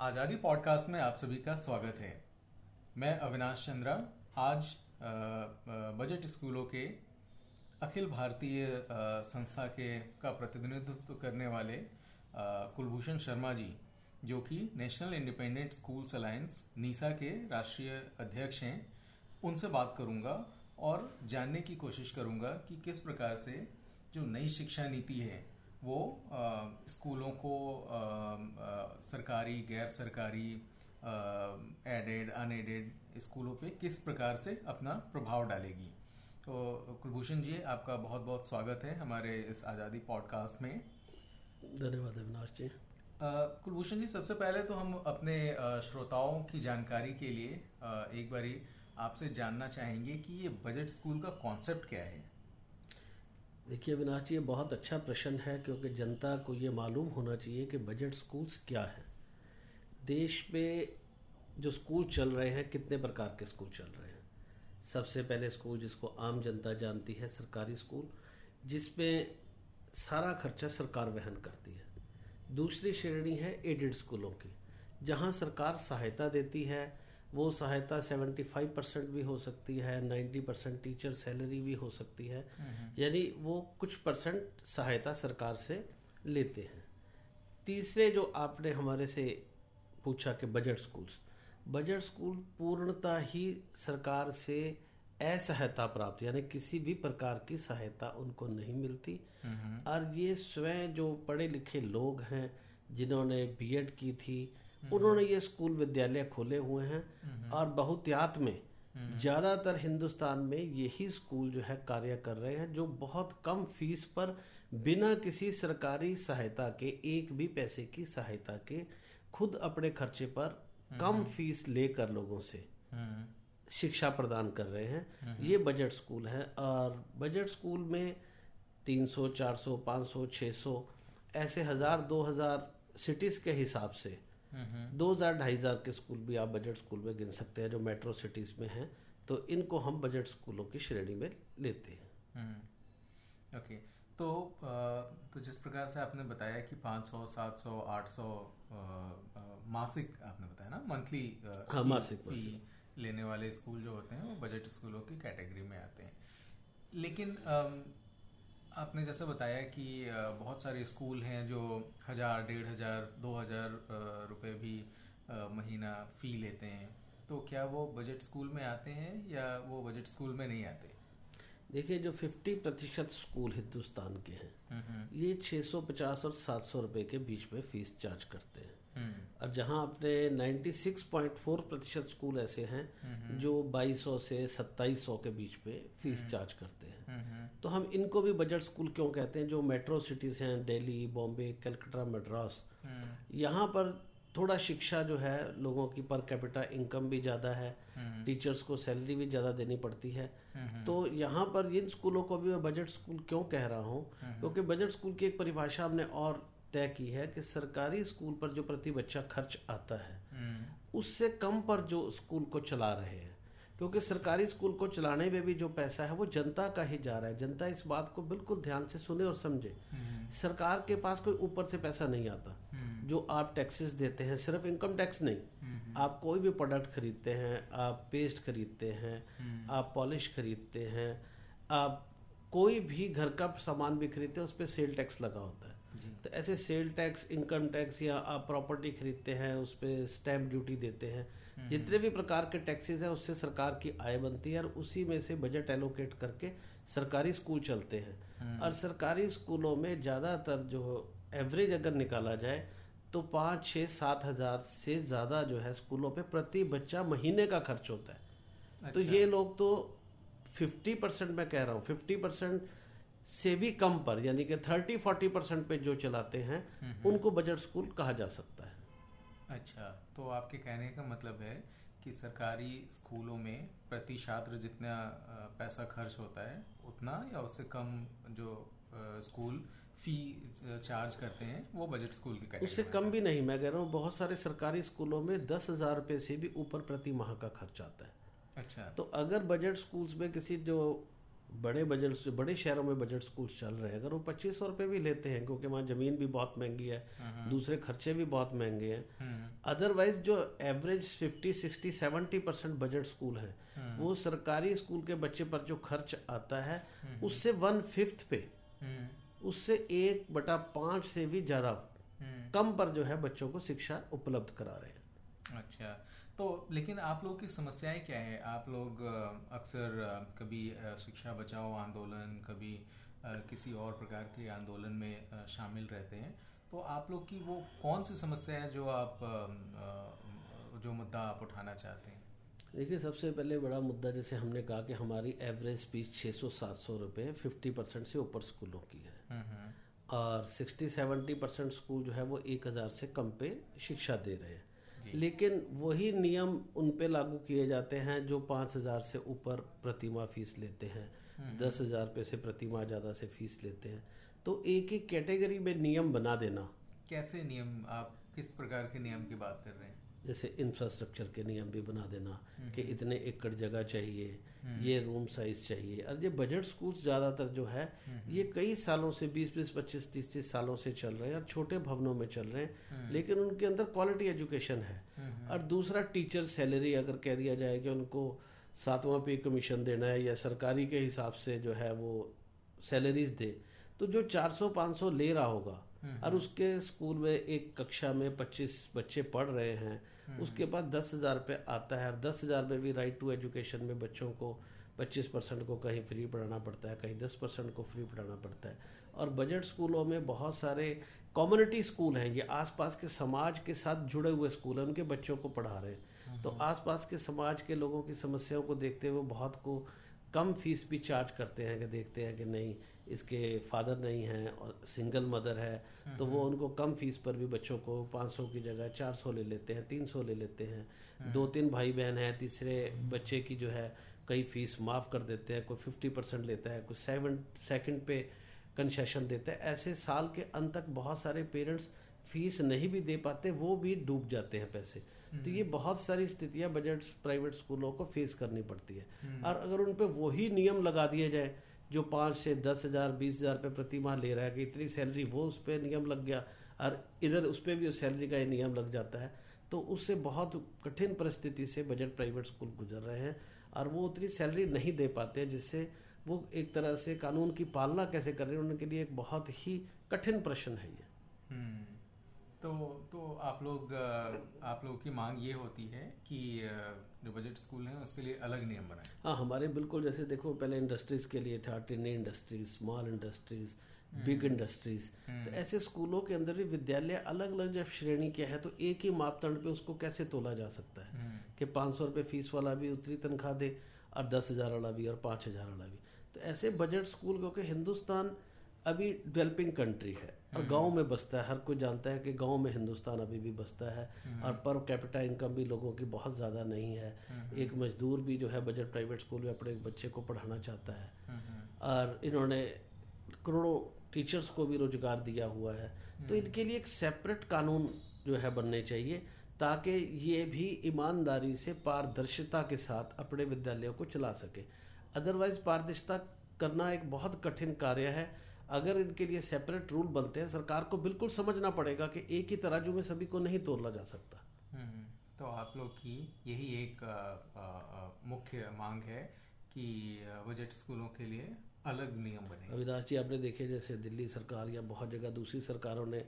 आज़ादी पॉडकास्ट में आप सभी का स्वागत है। मैं अविनाश चंद्रा, आज बजट स्कूलों के अखिल भारतीय संस्था के, का प्रतिनिधित्व करने वाले कुलभूषण शर्मा जी, जो कि National Independent Schools Alliance, NISA के राष्ट्रीय अध्यक्ष हैं, उनसे बात करूँगा और जानने की कोशिश करूँगा कि किस प्रकार से जो नई शिक्षा नीति है वो अ, स्कूलों को अ, अ, सरकारी गैर सरकारी एडेड अनएडेड स्कूलों पे किस प्रकार से अपना प्रभाव डालेगी। तो कुलभूषण जी आपका बहुत बहुत स्वागत है हमारे इस आज़ादी पॉडकास्ट में। धन्यवाद अविनाश जी। कुलभूषण जी सबसे पहले तो हम अपने श्रोताओं की जानकारी के लिए एक बारी आपसे जानना चाहेंगे कि ये बजट स्कूल का कॉन्सेप्ट क्या है। देखिए अविनाश जी, ये बहुत अच्छा प्रश्न है क्योंकि जनता को ये मालूम होना चाहिए कि बजट स्कूल्स क्या है। देश में जो स्कूल चल रहे हैं, कितने प्रकार के स्कूल चल रहे हैं? सबसे पहले स्कूल जिसको आम जनता जानती है, सरकारी स्कूल जिसमें सारा खर्चा सरकार वहन करती है। दूसरी श्रेणी है एडेड स्कूलों की, जहाँ सरकार सहायता देती है वो सहायता 75 परसेंट भी हो सकती है 90 परसेंट टीचर सैलरी भी हो सकती है। यानी वो कुछ परसेंट सहायता सरकार से लेते हैं। तीसरे जो आपने हमारे से पूछा कि बजट स्कूल्स बजट स्कूल पूर्णतः ही सरकार से असहायता प्राप्त यानी किसी भी प्रकार की सहायता उनको नहीं मिलती। नहीं। और ये स्वयं जो पढ़े लिखे लोग हैं जिन्होंने बीएड की थी उन्होंने ये स्कूल विद्यालय खोले हुए हैं और बहुतियात में ज़्यादातर हिंदुस्तान में यही स्कूल जो है कार्य कर रहे हैं जो बहुत कम फ़ीस पर बिना किसी सरकारी सहायता के एक भी पैसे की सहायता के खुद अपने खर्चे पर कम फ़ीस लेकर लोगों से शिक्षा प्रदान कर रहे हैं। ये बजट स्कूल है और बजट स्कूल में 300, 400, 500, 600 ऐसे हज़ार दो हज़ार सिटीज़ के हिसाब से दो हज़ार ढाई हज़ार के स्कूल भी आप बजट स्कूल में गिन सकते हैं जो मेट्रो सिटीज़ में हैं तो इनको हम बजट स्कूलों की श्रेणी में लेते हैं। ओके तो तो जिस प्रकार से आपने बताया कि 500, 700, 800 अ, अ, मासिक आपने बताया ना मंथली हाँ, मासिक। लेने वाले स्कूल जो होते हैं वो बजट स्कूलों की कैटेगरी में आते हैं। लेकिन आपने जैसे बताया कि बहुत सारे स्कूल हैं जो हज़ार डेढ़ हज़ार दो हज़ार रुपये भी महीना फ़ी लेते हैं। तो क्या वो बजट स्कूल में आते हैं या वो बजट स्कूल में नहीं आते? देखिए जो 50 प्रतिशत स्कूल हिंदुस्तान के हैं हम्म ये 650 और 700 रुपए के बीच में फ़ीस चार्ज करते हैं। हम्म और जहाँ अपने 96.4 प्रतिशत स्कूल ऐसे हैं जो 2200 से 2700 के बीच में फ़ीस चार्ज करते हैं। हम्म। तो हम इनको भी बजट स्कूल क्यों कहते हैं जो मेट्रो सिटीज़ हैं दिल्ली बॉम्बे कलकत्ता मद्रास यहाँ पर थोड़ा शिक्षा जो है लोगों की पर कैपिटा इनकम भी ज़्यादा है टीचर्स को सैलरी भी ज़्यादा देनी पड़ती है। तो यहाँ पर इन स्कूलों को भी मैं बजट स्कूल क्यों कह रहा हूँ क्योंकि बजट स्कूल की एक परिभाषा हमने और तय की है कि सरकारी स्कूल पर जो प्रति बच्चा खर्च आता है उससे कम पर जो स्कूल को चला रहे हैं। क्योंकि सरकारी स्कूल को चलाने में भी जो पैसा है वो जनता का ही जा रहा है। जनता इस बात को बिल्कुल ध्यान से सुने और समझे। सरकार के पास कोई ऊपर से पैसा नहीं आता। जो आप टैक्सेस देते हैं सिर्फ़ इनकम टैक्स नहीं। आप कोई भी प्रोडक्ट खरीदते हैं आप पेस्ट खरीदते हैं आप पॉलिश खरीदते हैं आप कोई भी घर का सामान भी खरीदते हैं उस पर सेल टैक्स लगा होता है। तो ऐसे सेल टैक्स इनकम टैक्स या आप प्रॉपर्टी खरीदते हैं उस पर स्टैम्प ड्यूटी देते हैं जितने भी प्रकार के टैक्सेस हैं उससे सरकार की आय बनती है और उसी में से बजट एलोकेट करके सरकारी स्कूल चलते हैं। और सरकारी स्कूलों में ज़्यादातर जो एवरेज अगर निकाला जाए तो पाँच छः सात हज़ार से ज़्यादा जो है स्कूलों पे प्रति बच्चा महीने का खर्च होता है। अच्छा। तो ये लोग तो फिफ्टी परसेंट मैं कह रहा हूँ फिफ्टी परसेंट से भी कम पर यानी कि थर्टी फोर्टी परसेंट पे जो चलाते हैं उनको बजट स्कूल कहा जा सकता है। अच्छा तो आपके कहने का मतलब है कि सरकारी स्कूलों में प्रति छात्र जितना पैसा खर्च होता है उतना या उससे कम जो स्कूल फ़ी चार्ज करते हैं वो बजट स्कूल की उससे कम भी नहीं मैं कह रहा हूँ बहुत सारे सरकारी स्कूलों में दस हज़ार रुपये से भी ऊपर प्रति माह का खर्च आता है। अच्छा। तो अगर बजट स्कूल्स में किसी जो बड़े बजट बड़े शहरों में बजट स्कूल चल रहे हैं। अगर वो पच्चीस सौ रुपये भी लेते हैं क्योंकि वहाँ ज़मीन भी बहुत महँगी है दूसरे खर्चे भी बहुत महँगे हैं। अदरवाइज़ जो average fifty sixty seventy percent budget school है वो सरकारी स्कूल के बच्चे पर जो खर्च आता है उससे वन फिफ्थ पे उससे एक बटा पाँच से भी ज़्यादा कम पर जो है बच्चों को शिक्षा उपलब्ध करा रहे हैं। अच्छा। तो लेकिन आप लोग की समस्याएँ क्या है? आप लोग अक्सर कभी शिक्षा बचाओ आंदोलन कभी किसी और प्रकार के आंदोलन में शामिल रहते हैं तो आप लोग की वो कौन सी समस्या है जो आप जो मुद्दा आप उठाना चाहते हैं? देखिए सबसे पहले बड़ा मुद्दा जैसे हमने कहा कि हमारी एवरेज फ़ीस 600-700 रुपए 50 परसेंट से ऊपर स्कूलों की है। हम्म, हम्म। और 60-70 परसेंट स्कूल जो है वो 1000 से कम पे शिक्षा दे रहे हैं। लेकिन वही नियम उन पे लागू किए जाते हैं जो पाँच हज़ार से ऊपर प्रतिमा फ़ीस लेते हैं। हम्म। दस हज़ार पे से प्रतिमा ज़्यादा से फ़ीस लेते हैं। तो एक एक कैटेगरी में नियम बना देना। कैसे नियम आप किस प्रकार के नियम की बात कर रहे हैं? जैसे इंफ्रास्ट्रक्चर के नियम भी बना देना कि इतने एकड़ जगह चाहिए ये रूम साइज़ चाहिए। और ये बजट स्कूल ज़्यादातर जो है ये कई सालों से 20 बीस पच्चीस तीस तीस सालों से चल रहे हैं और छोटे भवनों में चल रहे हैं लेकिन उनके अंदर क्वालिटी एजुकेशन है। और दूसरा टीचर सैलरी अगर कह दिया जाए कि उनको सातवां पे कमीशन देना है या सरकारी के हिसाब से जो है वो सैलरीज दे तो जो 400-500 ले रहा होगा हम्म, और हम्म। उसके स्कूल में एक कक्षा में पच्चीस बच्चे पढ़ रहे हैं। हम्म, उसके बाद दस हज़ार रुपये आता है और दस हज़ार में भी राइट टू एजुकेशन में बच्चों को पच्चीस परसेंट को कहीं फ्री पढ़ाना पड़ता है कहीं दस परसेंट को फ्री पढ़ाना पड़ता है। और बजट स्कूलों में बहुत सारे कम्युनिटी स्कूल हैं। ये आसपास के समाज के साथ जुड़े हुए स्कूल हैं। उनके बच्चों को पढ़ा रहे हैं। तो आसपास के समाज के लोगों की समस्याओं को देखते हुए बहुत को कम फ़ीस भी चार्ज करते हैं कि देखते हैं कि नहीं इसके फादर नहीं हैं और सिंगल मदर है तो वो उनको कम फ़ीस पर भी बच्चों को 500 की जगह 400 ले लेते हैं 300 ले लेते हैं। दो तीन भाई बहन हैं तीसरे बच्चे की जो है कई फ़ीस माफ़ कर देते हैं कोई फिफ्टी परसेंट लेता है कोई सेवन सेकंड पे कंसेशन देता है। ऐसे साल के अंत तक बहुत सारे पेरेंट्स फ़ीस नहीं भी दे पाते वो भी डूब जाते हैं पैसे। तो ये बहुत सारी स्थितियाँ बजट प्राइवेट स्कूलों को फेस करनी पड़ती है। और अगर उन पर वही नियम लगा दिए जाए जो पाँच से दस हज़ार, बीस हज़ार रुपये प्रति माह ले रहा है कि इतनी सैलरी वो उस पर नियम लग गया और इधर उस पर भी उस सैलरी का नियम लग जाता है तो उससे बहुत कठिन परिस्थिति से बजट प्राइवेट स्कूल गुजर रहे हैं और वो उतनी सैलरी नहीं दे पाते जिससे वो एक तरह से कानून की पालना कैसे कर रहे हैं, उनके लिए एक बहुत ही कठिन प्रश्न है ये हम्म। तो तो आप लोग आप लोगों की मांग ये होती है कि जो बजट स्कूल हैं उसके लिए अलग नियम बनाए। हाँ हमारे बिल्कुल जैसे देखो पहले इंडस्ट्रीज़ के लिए था tiny industries small industries big industries तो ऐसे स्कूलों के अंदर भी विद्यालय अलग अलग जब श्रेणी के हैं तो एक ही मापदंड पे उसको कैसे तोला जा सकता है? हम्म। कि पाँच सौ रुपये फ़ीस वाला भी उतनी तनख्वाह दे और दस हज़ार वाला भी और पाँच हज़ार वाला भी। तो ऐसे बजट स्कूल क्योंकि हिंदुस्तान अभी डेवलपिंग कंट्री है। और गाँव में बसता है हर कोई जानता है कि गाँव में हिंदुस्तान अभी भी बसता है हम्म। और पर कैपिटा इनकम भी लोगों की बहुत ज़्यादा नहीं है हम्म। एक मजदूर भी जो है बजट प्राइवेट स्कूल में अपने बच्चे को पढ़ाना चाहता है हम्म। और इन्होंने करोड़ों टीचर्स को भी रोज़गार दिया हुआ है तो इनके लिए एक सेपरेट कानून जो है बनने चाहिए ताकि ये भी ईमानदारी से पारदर्शिता के साथ अपने विद्यालयों को चला सके अदरवाइज़ पारदर्शिता करना एक बहुत कठिन कार्य है अगर इनके लिए सेपरेट रूल बनते हैं सरकार को बिल्कुल समझना पड़ेगा कि एक ही तराजू में सभी को नहीं तोड़ना जा सकता। हम्म, तो आप लोग की यही एक मुख्य मांग है कि बजट स्कूलों के लिए अलग नियम बने। अविनाश जी आपने देखे जैसे दिल्ली सरकार या बहुत जगह दूसरी सरकारों ने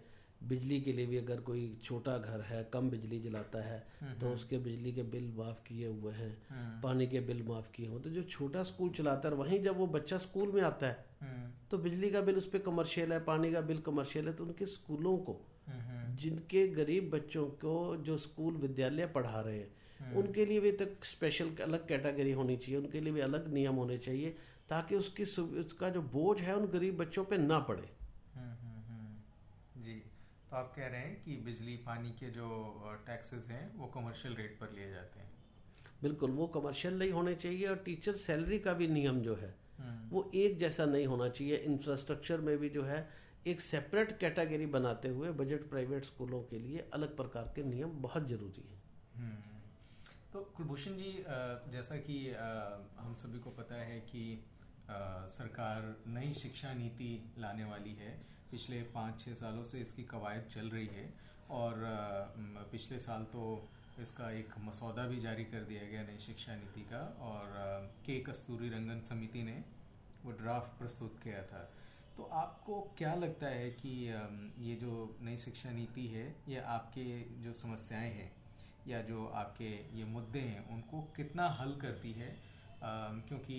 बिजली के लिए भी अगर कोई छोटा घर है कम बिजली जलाता है हम्म, तो हम्म। उसके बिजली के बिल माफ़ किए हुए हैं हम्म। पानी के बिल माफ़ किए हुए तो जो छोटा स्कूल चलाता है वहीं जब वो बच्चा स्कूल में आता है तो बिजली का बिल उस पर कमर्शियल है पानी का बिल कमर्शियल है तो उनके स्कूलों को जिनके गरीब बच्चों को जो स्कूल विद्यालय पढ़ा रहे हैं उनके लिए भी तक स्पेशल अलग कैटेगरी होनी चाहिए उनके लिए भी अलग नियम होने चाहिए ताकि उसकी उसका जो बोझ है उन गरीब बच्चों पे ना पड़े। तो आप कह रहे हैं कि बिजली पानी के जो टैक्सेस हैं वो कमर्शियल रेट पर लिए जाते हैं बिल्कुल वो कमर्शियल नहीं होने चाहिए और टीचर सैलरी का भी नियम जो है हम्म। वो एक जैसा नहीं होना चाहिए इंफ्रास्ट्रक्चर में भी जो है एक सेपरेट कैटेगरी बनाते हुए बजट प्राइवेट स्कूलों के लिए अलग प्रकार के नियम बहुत ज़रूरी है हम्म। तो कुलभूषण जी जैसा कि हम सभी को पता है कि सरकार नई शिक्षा नीति लाने वाली है पिछले पाँच छः सालों से इसकी कवायद चल रही है और पिछले साल तो इसका एक मसौदा भी जारी कर दिया गया नई शिक्षा नीति का और के कस्तूरी रंगन समिति ने वो ड्राफ्ट प्रस्तुत किया था। तो आपको क्या लगता है कि ये जो नई शिक्षा नीति है, ये आपके जो समस्याएँ हैं या जो आपके ये मुद्दे हैं, उनको कितना हल करती है? क्योंकि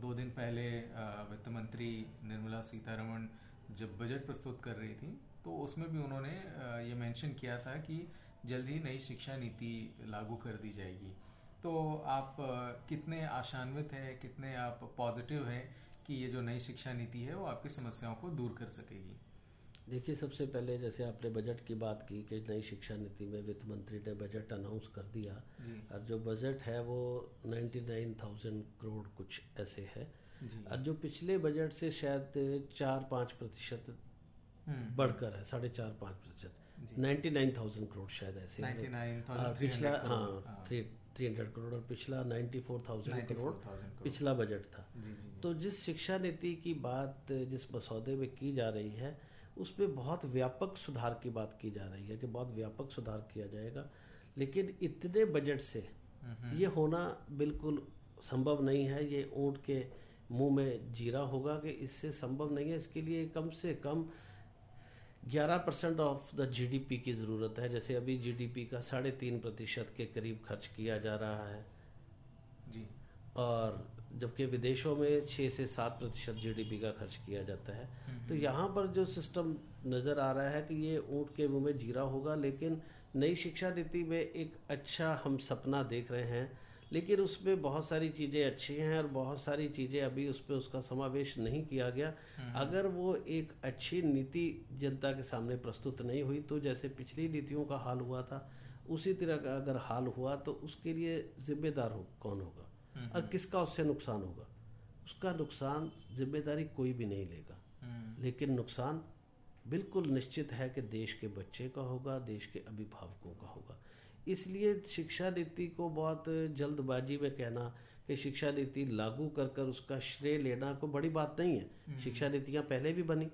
दो दिन पहले वित्त मंत्री निर्मला सीतारमण जब बजट प्रस्तुत कर रही थी तो उसमें भी उन्होंने ये मेंशन किया था कि जल्द ही नई शिक्षा नीति लागू कर दी जाएगी। तो आप कितने आशान्वित हैं कितने आप पॉजिटिव हैं कि ये जो नई शिक्षा नीति है वो आपकी समस्याओं को दूर कर सकेगी? देखिए सबसे पहले जैसे आपने बजट की बात की कि नई शिक्षा नीति में वित्त मंत्री ने बजट अनाउंस कर दिया और जो बजट है वो 99,000 करोड़ कुछ ऐसे है। और जो पिछले बजट से शायद चार पाँच प्रतिशत हम्म। बढ़कर है साढ़े चार पाँच प्रतिशत नाइन्टी नाइन थाउज़ेंड करोड़ शायद ऐसे पिछला हाँ थ्री थ्री हंड्रेड करोड़ और पिछला नाइन्टी फोर थाउज़ेंड करोड़ पिछला बजट था। तो जिस शिक्षा नीति की बात जिस मसौदे में की जा रही है उसमें बहुत व्यापक सुधार की बात की जा रही है कि बहुत व्यापक सुधार किया जाएगा। लेकिन इतने बजट से ये होना बिल्कुल संभव नहीं है। ये ऊँट के मुँह में जीरा होगा कि इससे संभव नहीं है। इसके लिए कम से कम 11 परसेंट ऑफ़ द जीडीपी की ज़रूरत है। जैसे अभी जीडीपी का साढ़े तीन प्रतिशत के करीब खर्च किया जा रहा है। जी। और जबकि विदेशों में छः से सात प्रतिशत जीडीपी का खर्च किया जाता है। तो यहाँ पर जो सिस्टम नज़र आ रहा है कि ये ऊँट के मुँह में जीरा होगा लेकिन नई शिक्षा नीति में एक अच्छा हम सपना देख रहे हैं लेकिन उसमें बहुत सारी चीज़ें अच्छी हैं और बहुत सारी चीज़ें अभी उस पर उसका समावेश नहीं किया गया। अगर वो एक अच्छी नीति जनता के सामने प्रस्तुत नहीं हुई तो जैसे पिछली नीतियों का हाल हुआ था उसी तरह का अगर हाल हुआ तो उसके लिए जिम्मेदार हो कौन होगा? हम्म, और हम्म। किसका उससे नुकसान होगा? उसका नुकसान ज़िम्मेदारी कोई भी नहीं लेगा। हम्म। लेकिन नुकसान बिल्कुल निश्चित है कि देश के बच्चे का होगा देश के अभिभावकों का होगा। इसलिए शिक्षा नीति को बहुत जल्दबाजी में कहना कि शिक्षा नीति लागू कर कर उसका श्रेय लेना को बड़ी बात नहीं है। शिक्षा नीतियाँ पहले भी बनी।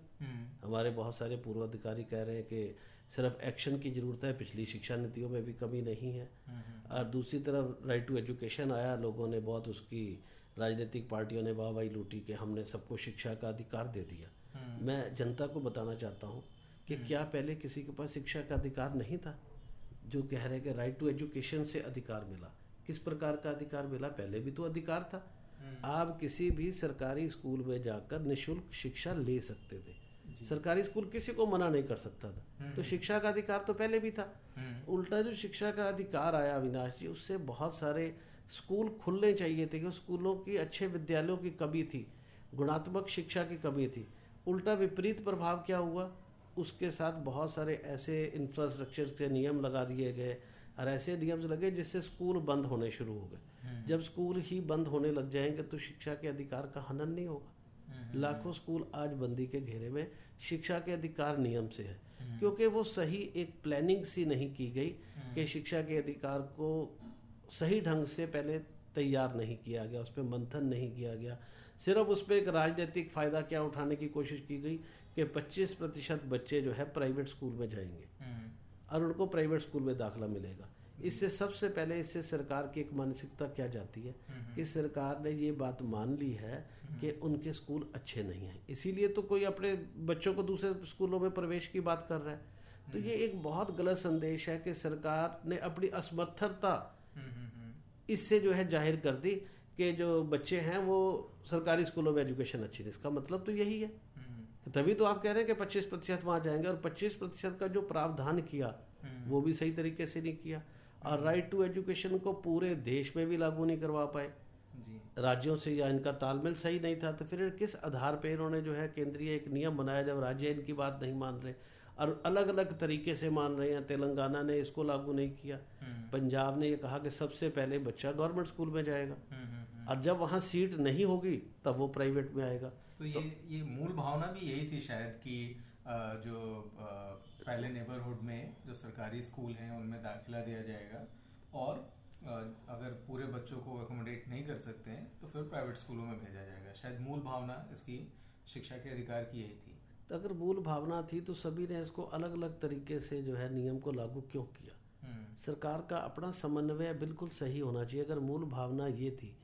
हमारे बहुत सारे पूर्व अधिकारी कह रहे हैं कि सिर्फ़ एक्शन की ज़रूरत है पिछली शिक्षा नीतियों में भी कमी नहीं है। और दूसरी तरफ़ राइट टू एजुकेशन आया लोगों ने बहुत उसकी राजनीतिक पार्टियों ने वाह वाही लूटी कि हमने सबको शिक्षा का अधिकार दे दिया। हम्म। मैं जनता को बताना चाहता हूँ कि हम्म। क्या पहले किसी के पास शिक्षा का अधिकार नहीं था? जो कह रहे हैं कि राइट टू एजुकेशन से अधिकार मिला। किस प्रकार का अधिकार मिला? पहले भी तो अधिकार था। हम्म। आप किसी भी सरकारी स्कूल में जाकर निशुल्क शिक्षा ले सकते थे। सरकारी स्कूल किसी को मना नहीं कर सकता था। हम्म। तो शिक्षा का अधिकार तो पहले भी था। हम्म। उल्टा जो शिक्षा का अधिकार आया अविनाश जी उससे बहुत सारे स्कूल खुलने चाहिए थे कि स्कूलों की अच्छे विद्यालयों की कमी थी। गुणात्मक शिक्षा की कमी थी। उल्टा विपरीत प्रभाव क्या हुआ? उसके साथ बहुत सारे ऐसे इंफ्रास्ट्रक्चर के नियम लगा दिए गए और ऐसे नियम लगे जिससे स्कूल बंद होने शुरू हो गए हम्म। जब स्कूल ही बंद होने लग जाएँगे तो शिक्षा के अधिकार का हनन नहीं होगा लाखों स्कूल आज बंदी के घेरे में शिक्षा के अधिकार नियम से है हम्म। क्योंकि वो सही एक प्लानिंग सी नहीं की गई हम्म। कि शिक्षा के अधिकार को सही ढंग से पहले तैयार नहीं किया गया उस पर मंथन नहीं किया गया सिर्फ़ उस पर एक राजनीतिक फ़ायदा क्या उठाने की कोशिश की गई कि 25 प्रतिशत बच्चे जो है प्राइवेट स्कूल में जाएँगे। हम्म। और उनको प्राइवेट स्कूल में दाखला मिलेगा। इससे सबसे पहले इससे सरकार की एक मानसिकता क्या जाती है कि सरकार ने ये बात मान ली है कि उनके स्कूल अच्छे नहीं हैं। इसीलिए तो कोई अपने बच्चों को दूसरे स्कूलों में प्रवेश की बात कर रहा है। तो ये एक बहुत गलत संदेश है कि सरकार ने अपनी असमर्थता इससे जो है ज़ाहिर कर दी कि जो बच्चे हैं वो सरकारी स्कूलों में एजुकेशन अच्छी नहीं इसका मतलब तो यही है। तभी तो आप कह रहे हैं कि 25 प्रतिशत वहाँ जाएँगे और 25 प्रतिशत का जो प्रावधान किया वो भी सही तरीके से नहीं किया। और राइट टू एजुकेशन को पूरे देश में भी लागू नहीं करवा पाए। राज्यों से या इनका तालमेल सही नहीं था तो फिर किस आधार पर इन्होंने जो है केंद्रीय एक नियम बनाया जब राज्य इनकी बात नहीं मान रहे? और अलग अलग तरीके से मान रहे हैं तेलंगाना ने इसको लागू नहीं किया। हम्म। पंजाब ने ये कहा कि सबसे पहले बच्चा गवर्नमेंट स्कूल में जाएगा। हम्म, हम्म, और जब वहाँ सीट नहीं होगी तब वो प्राइवेट में आएगा। तो, तो ये ये मूल भावना भी यही थी शायद कि जो पहले नेबरहुड में जो सरकारी स्कूल हैं उनमें दाखिला दिया जाएगा और अगर पूरे बच्चों को एकोमोडेट नहीं कर सकते हैं तो फिर प्राइवेट स्कूलों में भेजा जाएगा शायद मूल भावना इसकी शिक्षा के अधिकार की यही थी तो अगर मूल भावना थी तो सभी ने इसको अलग अलग तरीके से जो है नियम को लागू क्यों किया हम्म। सरकार का अपना समन्वय बिल्कुल सही होना चाहिए अगर मूल भावना ये थी।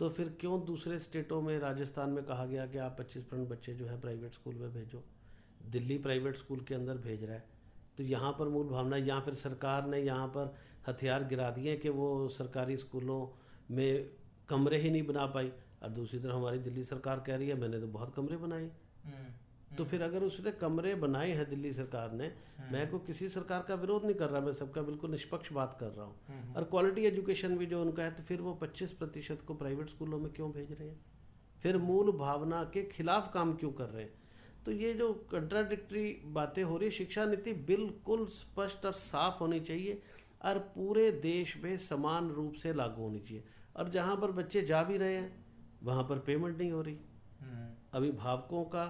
तो फिर क्यों दूसरे स्टेटों में राजस्थान में कहा गया कि आप पच्चीस परसेंट बच्चे जो है प्राइवेट स्कूल में भेजो? दिल्ली प्राइवेट स्कूल के अंदर भेज रहा है। तो यहाँ पर मूल भावना या फिर सरकार ने यहाँ पर हथियार गिरा दिए कि वो सरकारी स्कूलों में कमरे ही नहीं बना पाई। और दूसरी तरफ़ हमारी दिल्ली सरकार कह रही है, मैंने तो बहुत कमरे बनाए। हम्म। तो फिर अगर उसने कमरे बनाए हैं दिल्ली सरकार ने हम्म। मैं को किसी सरकार का विरोध नहीं कर रहा मैं सबका बिल्कुल निष्पक्ष बात कर रहा हूँ हम्म। और क्वालिटी एजुकेशन भी जो उनका है तो फिर वो 25 प्रतिशत को प्राइवेट स्कूलों में क्यों भेज रहे हैं फिर मूल भावना के खिलाफ काम क्यों कर रहे हैं तो ये जो कंट्राडिक्टरी बातें हो रही है शिक्षा नीति बिल्कुल स्पष्ट और साफ़ होनी चाहिए और पूरे देश में समान रूप से लागू होनी चाहिए और जहाँ पर बच्चे जा भी रहे हैं वहाँ पर पेमेंट नहीं हो रही हम्म। अभिभावकों का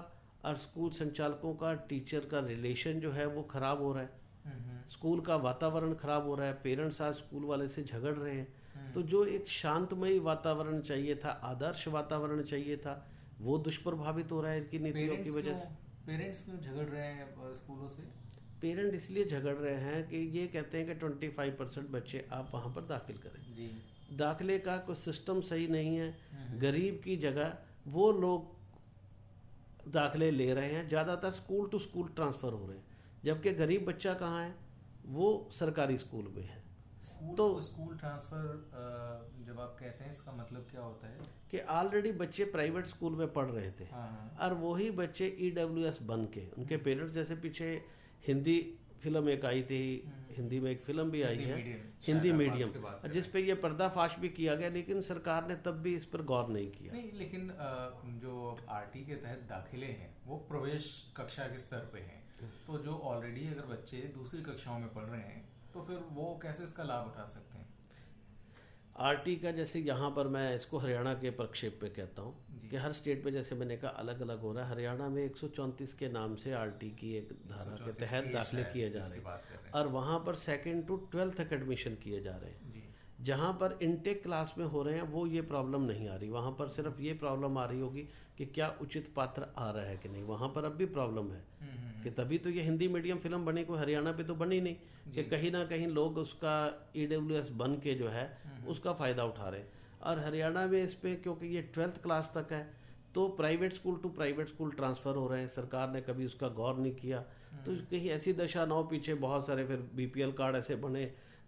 और स्कूल संचालकों का टीचर का रिलेशन जो है वो खराब हो रहा है। स्कूल का वातावरण खराब हो रहा है पेरेंट्स आज स्कूल वाले से झगड़ रहे हैं। हम्म। तो जो एक शांतमयी वातावरण चाहिए था आदर्श वातावरण चाहिए था वो दुष्प्रभावित हो रहा है इनकी नीतियों की वजह से। पेरेंट्स क्यों झगड़ रहे हैं स्कूलों से? पेरेंट इसलिए झगड़ रहे हैं कि ये कहते हैं कि ट्वेंटी फाइव परसेंट बच्चे आप वहाँ पर दाखिल करें। जी। दाखिले का कोई सिस्टम सही नहीं है। गरीब की जगह वो लोग दाखिले ले रहे हैं ज़्यादातर स्कूल टू स्कूल ट्रांसफ़र हो रहे हैं जबकि गरीब बच्चा कहाँ है? वो सरकारी स्कूल में है। तो स्कूल ट्रांसफ़र जब आप कहते हैं इसका मतलब क्या होता है? कि ऑलरेडी बच्चे प्राइवेट स्कूल में पढ़ रहे थे हाँ। और वही बच्चे ई डब्ल्यू एस बन के उनके पेरेंट्स जैसे पीछे हिंदी फ़िल्म एक आई थी हम्म। हिंदी में एक फ़िल्म भी आई है। हिंदी मीडियम। जिस पे ये पर्दाफाश भी किया गया लेकिन सरकार ने तब भी इस पर गौर नहीं किया। नहीं लेकिन जो आरटी के तहत दाखिले हैं वो प्रवेश कक्षा के स्तर पे हैं। तो जो ऑलरेडी अगर बच्चे दूसरी कक्षाओं में पढ़ रहे हैं तो फिर वो कैसे इसका लाभ उठा सकते हैं? आरटी का जैसे यहाँ पर मैं इसको हरियाणा के प्रक्षेप पे कहता हूँ कि हर स्टेट में जैसे मैंने कहा अलग अलग हो रहा है। हरियाणा में 134 के नाम से आरटी की एक धारा के तहत दाखिले किए जा रहे हैं। और वहाँ पर सेकेंड टू ट्वेल्थ तक एडमिशन किए जा रहे हैं। जहाँ पर इनटेक क्लास में हो रहे हैं वो ये प्रॉब्लम नहीं आ रही। वहाँ पर सिर्फ़ ये प्रॉब्लम आ रही होगी कि क्या उचित पात्र आ रहा है कि नहीं। वहाँ पर अब भी प्रॉब्लम है हम्म, हम्म, हम्म। कि तभी तो ये हिंदी मीडियम फ़िल्म बनी कोई हरियाणा पे तो बनी नहीं कि कहीं ना कहीं लोग उसका ई डब्ल्यू एस बन के जो है उसका फ़ायदा उठा रहे और हरियाणा में इस पर क्योंकि ये ट्वेल्थ क्लास तक है तो private school to private school transfer हो रहे हैं। सरकार ने कभी उसका गौर नहीं किया। तो कहीं ऐसी दशा ना हो पीछे बहुत सारे फिर बीपीएल कार्ड ऐसे बने